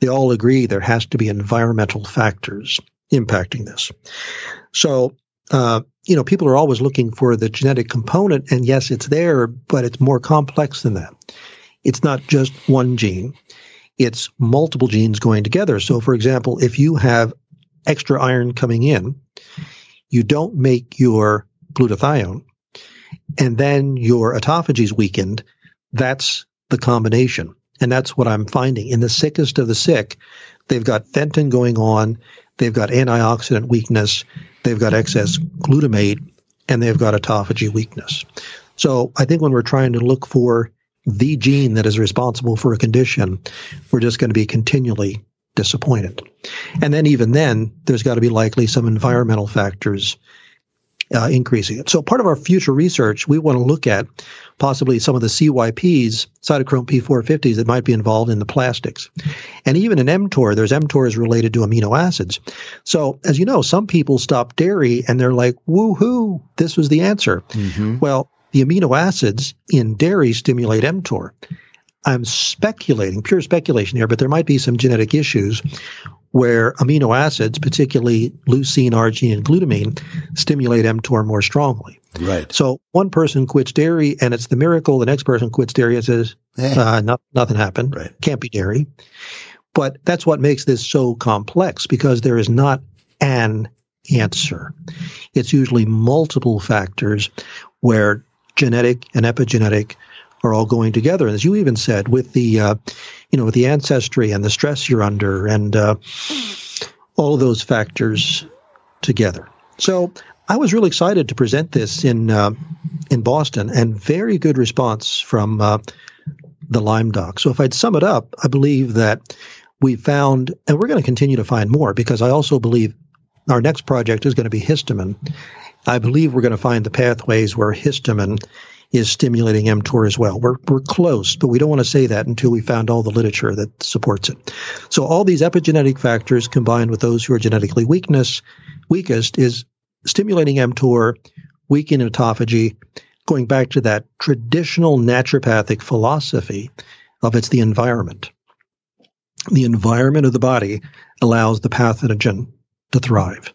they all agree there has to be environmental factors impacting this. So, uh, you know, people are always looking for the genetic component, and yes, it's there, but it's more complex than that. It's not just one gene it's multiple genes going together. So, for example, if you have extra iron coming in, you don't make your glutathione, and then your autophagy is weakened. That's the combination. And that's what I'm finding. In the sickest of the sick, they've got Fenton going on, they've got antioxidant weakness, they've got excess glutamate, and they've got autophagy weakness. So I think when we're trying to look for the gene that is responsible for a condition, we're just going to be continually disappointed. And then even then, there's got to be likely some environmental factors uh, increasing it. So part of our future research, we want to look at possibly some of the CYPs, cytochrome P450s that might be involved in the plastics. And even in mTOR, there's mTORs related to amino acids. So as you know, some people stop dairy and they're like, woohoo, this was the answer. Mm-hmm. Well, the amino acids in dairy stimulate mTOR. I'm speculating, pure speculation here, but there might be some genetic issues where amino acids, particularly leucine, arginine, and glutamine, stimulate mTOR more strongly. Right. So one person quits dairy and it's the miracle. The next person quits dairy and says, eh. uh, no, nothing happened. Right. Can't be dairy. But that's what makes this so complex because there is not an answer. It's usually multiple factors where genetic and epigenetic are all going together. And as you even said, with the, uh, you know, with the ancestry and the stress you're under and uh, all those factors together. So I was really excited to present this in uh, in Boston, and very good response from uh, the Lyme doc. So if I'd sum it up, I believe that we found, and we're going to continue to find more because I also believe our next project is going to be histamine, I believe we're going to find the pathways where histamine is stimulating mTOR as well. We're, we're close, but we don't want to say that until we found all the literature that supports it. So all these epigenetic factors combined with those who are genetically weakness, weakest is stimulating mTOR, weakening autophagy, going back to that traditional naturopathic philosophy of it's the environment. The environment of the body allows the pathogen to thrive.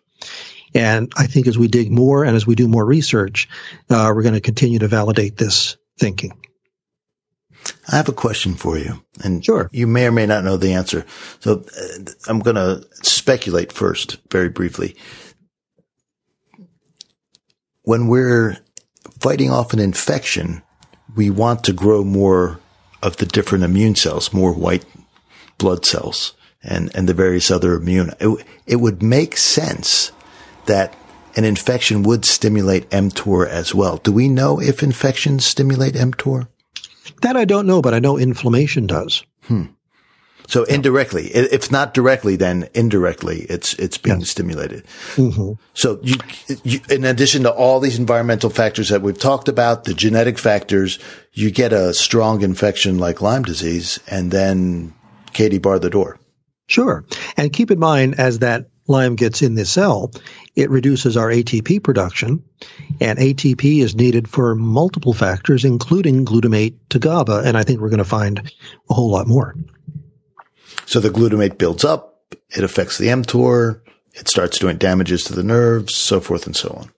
And I think as we dig more and as we do more research, uh, we're going to continue to validate this thinking. I have a question for you, and sure. you may or may not know the answer. So uh, I'm going to speculate first, very briefly. When we're fighting off an infection, we want to grow more of the different immune cells, more white blood cells, and and the various other immune. It, it would make sense that an infection would stimulate mTOR as well. Do we know if infections stimulate mTOR? That I don't know, but I know inflammation does. Hmm. So indirectly, if not directly, then indirectly, it's it's being stimulated. Mm-hmm. So you, you, in addition to all these environmental factors that we've talked about, the genetic factors, you get a strong infection like Lyme disease, and then Katie bar the door. Sure, and keep in mind as that Lyme gets in the cell, it reduces our ATP production, and ATP is needed for multiple factors, including glutamate to GABA, and I think we're going to find a whole lot more. So the glutamate builds up, it affects the mTOR, it starts doing damages to the nerves, so forth and so on.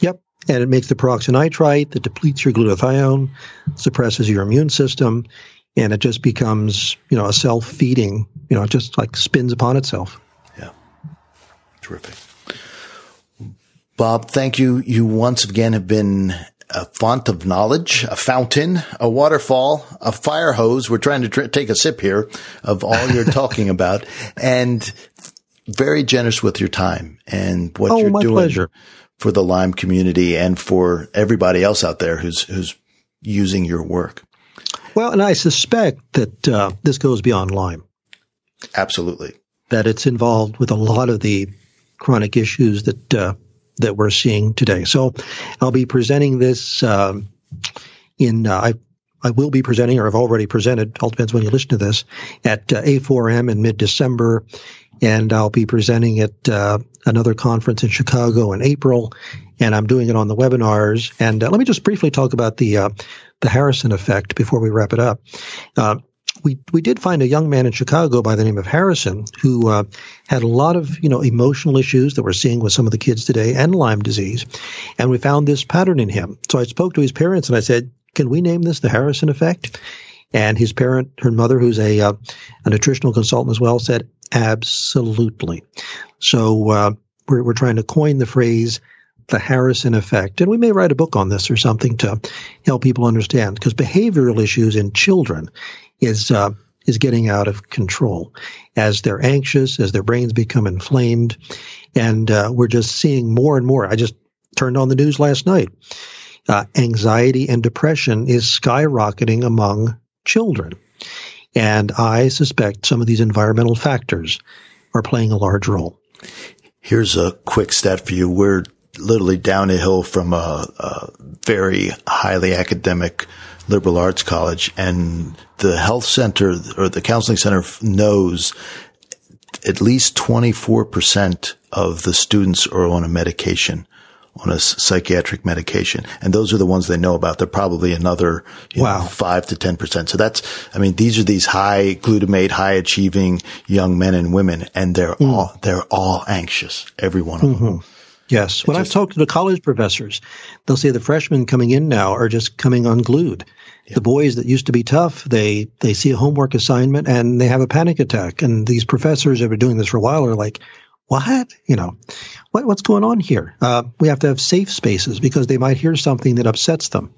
Yep. And it makes the peroxynitrite that depletes your glutathione, suppresses your immune system, and it just becomes, you know, a self-feeding, you know, it just like spins upon itself. Terrific. Bob, thank you. You once again have been a font of knowledge, a fountain, a waterfall, a fire hose. We're trying to tr- take a sip here of all you're talking about and very generous with your time and what oh, you're doing pleasure. for the Lyme community and for everybody else out there who's, who's using your work. Well, and I suspect that uh, this goes beyond Lyme. Absolutely. That it's involved with a lot of the chronic issues that uh, that we're seeing today. So, I'll be presenting this um, in. Uh, I I will be presenting, or I've already presented. All depends when you listen to this at uh, A4M in mid December, and I'll be presenting at uh, another conference in Chicago in April, and I'm doing it on the webinars. And uh, let me just briefly talk about the uh, the Harrison effect before we wrap it up. We we did find a young man in Chicago by the name of Harrison who uh, had a lot of you know emotional issues that we're seeing with some of the kids today and Lyme disease, and we found this pattern in him. So I spoke to his parents and I said, "Can we name this the Harrison effect?" And his parent, her mother, who's a uh, a nutritional consultant as well, said, "Absolutely." So uh, we're we're trying to coin the phrase the Harrison effect. And we may write a book on this or something to help people understand because behavioral issues in children is uh, is getting out of control as they're anxious, as their brains become inflamed, and uh, we're just seeing more and more. I just turned on the news last night. Uh, anxiety and depression is skyrocketing among children, and I suspect some of these environmental factors are playing a large role. Here's a quick stat for you. We're literally down a hill from a, a very highly academic liberal arts college and the health center or the counseling center knows at least 24% of the students are on a medication on a psychiatric medication. And those are the ones they know about. They're probably another wow. know, five to 10%. So that's, I mean, these are these high glutamate, high achieving young men and women, and they're mm. all, they're all anxious. Every one of mm-hmm. them. Yes. When just, I've talked to the college professors, they'll say the freshmen coming in now are just coming unglued. Yeah. The boys that used to be tough, they, they see a homework assignment and they have a panic attack. And these professors that have been doing this for a while are like, what? You know, what, what's going on here? Uh, we have to have safe spaces because they might hear something that upsets them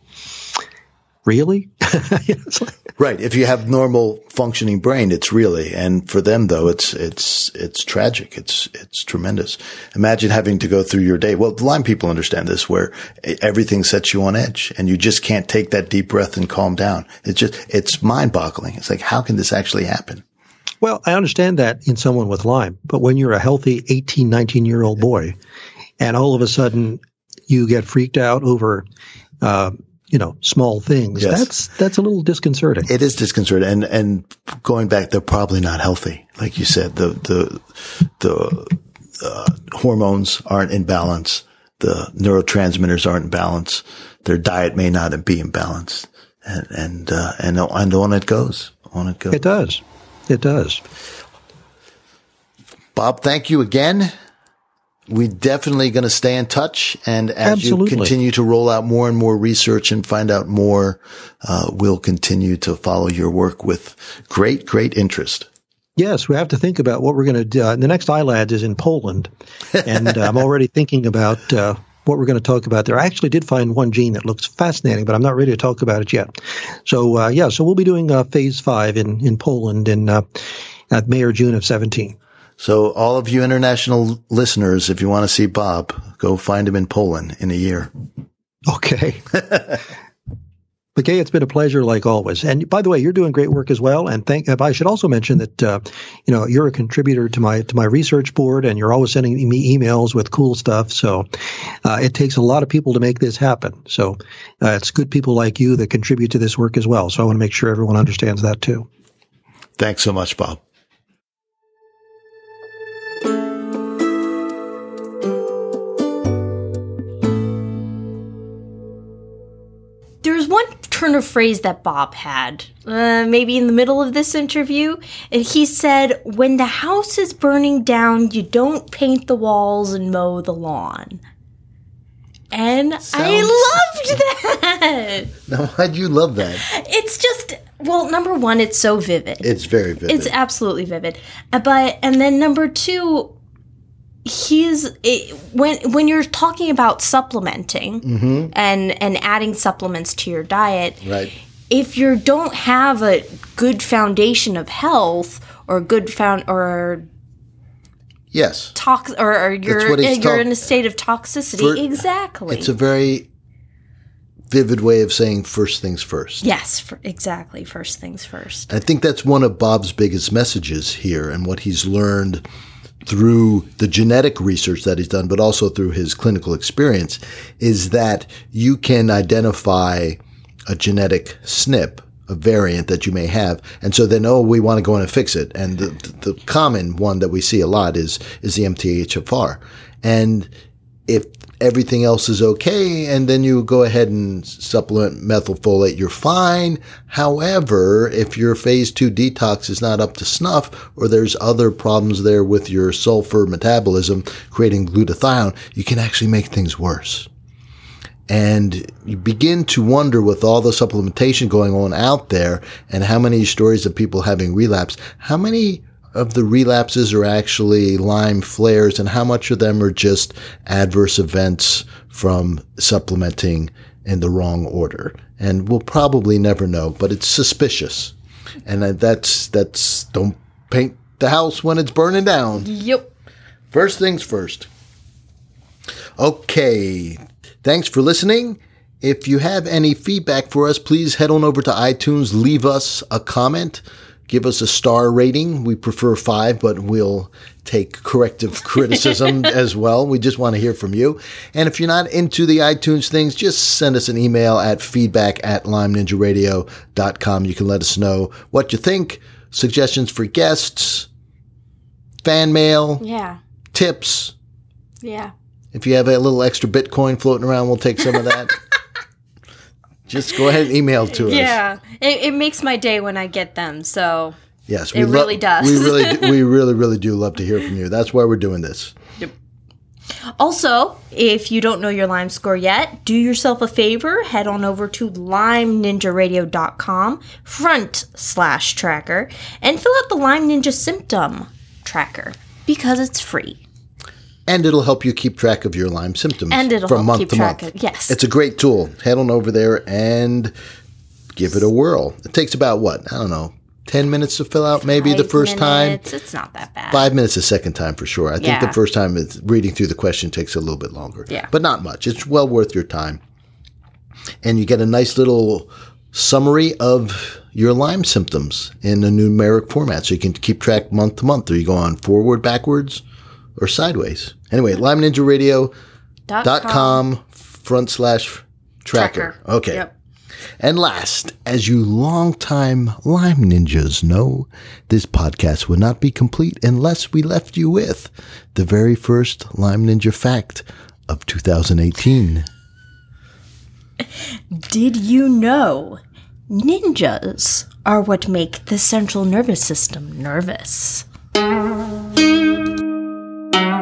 really? right. If you have normal functioning brain, it's really, and for them though, it's, it's, it's tragic. It's, it's tremendous. Imagine having to go through your day. Well, the Lyme people understand this where everything sets you on edge and you just can't take that deep breath and calm down. It's just, it's mind boggling. It's like, how can this actually happen? Well, I understand that in someone with Lyme, but when you're a healthy 18, 19 year old boy and all of a sudden you get freaked out over, uh, you know, small things. Yes. That's, that's a little disconcerting. It is disconcerting. And, and going back, they're probably not healthy. Like you said, the, the, the, uh, hormones aren't in balance. The neurotransmitters aren't in balance. Their diet may not be in balance. And, and, uh, and, and on it goes. On it goes. It does. It does. Bob, thank you again we definitely going to stay in touch. And as Absolutely. you continue to roll out more and more research and find out more, uh, we'll continue to follow your work with great, great interest. Yes, we have to think about what we're going to do. Uh, the next ILADS is in Poland, and uh, I'm already thinking about uh, what we're going to talk about there. I actually did find one gene that looks fascinating, but I'm not ready to talk about it yet. So, uh, yeah, so we'll be doing uh, phase five in, in Poland in May or June of 17. So all of you international listeners, if you want to see Bob, go find him in Poland in a year. Okay. Okay, it's been a pleasure like always. And by the way, you're doing great work as well. And thank. I should also mention that uh, you know you're a contributor to my to my research board, and you're always sending me emails with cool stuff. So uh, it takes a lot of people to make this happen. So uh, it's good people like you that contribute to this work as well. So I want to make sure everyone understands that too. Thanks so much, Bob. Turn of phrase that Bob had, uh, maybe in the middle of this interview. And he said, When the house is burning down, you don't paint the walls and mow the lawn. And Sounds... I loved that. Now, why'd you love that? It's just, well, number one, it's so vivid. It's very vivid. It's absolutely vivid. Uh, but, and then number two, he's it, when when you're talking about supplementing mm-hmm. and and adding supplements to your diet right if you don't have a good foundation of health or good found or yes tox or, or you're you're in a state of toxicity For, exactly it's a very vivid way of saying first things first. Yes, for, exactly. First things first. I think that's one of Bob's biggest messages here and what he's learned through the genetic research that he's done, but also through his clinical experience, is that you can identify a genetic SNP, a variant that you may have, and so then, oh, we want to go in and fix it. And the, the common one that we see a lot is is the MTHFR. And if everything else is okay, and then you go ahead and supplement methylfolate, you're fine. However, if your phase two detox is not up to snuff, or there's other problems there with your sulfur metabolism creating glutathione, you can actually make things worse. And you begin to wonder with all the supplementation going on out there and how many stories of people having relapse, how many of the relapses are actually Lyme flares and how much of them are just adverse events from supplementing in the wrong order. And we'll probably never know, but it's suspicious. And that's, that's, don't paint the house when it's burning down. Yep. First things first. Okay. Thanks for listening. If you have any feedback for us, please head on over to iTunes, leave us a comment, give us a star rating. We prefer five, but we'll take corrective criticism as well. We just want to hear from you. And if you're not into the iTunes things, just send us an email at feedback at lymeninjaradio.com. You can let us know what you think, suggestions for guests, fan mail, Yeah. tips. Yeah. If you have a little extra Bitcoin floating around, we'll take some of that. Just go ahead and email to us. Yeah. It, it makes my day when I get them. So Yes, It lo- really does. We really, do, we really, really do love to hear from you. That's why we're doing this. Also, if you don't know your Lyme score yet, do yourself a favor. Head on over to lymeninjaradio.com front slash tracker and fill out the Lyme Ninja symptom tracker because it's free. And it'll help you keep track of your Lyme symptoms And it'll from help month keep to track month. of- yes. It's a great tool. Head on over there and give it a whirl. It takes about what? I don't know, 10 minutes to fill out maybe the Five first time. minutes, It's not that bad. Five minutes the second time for sure. I think the first time it's reading through the question takes a little bit longer. Yeah. But not much. It's well worth your time. And you get a nice little summary of your Lyme symptoms in a numeric format. So you can keep track month to month. Or you go on forward, backwards, or sideways. Anyway, lymeninjaradio.com Dot com. front slash tracker. Okay. Yep. And last, as you longtime Lyme Ninjas know, this podcast would not be complete unless we left you with the very first Lyme Ninja fact of 2018. Did you know ninjas are what make the central nervous system nervous? Thank you.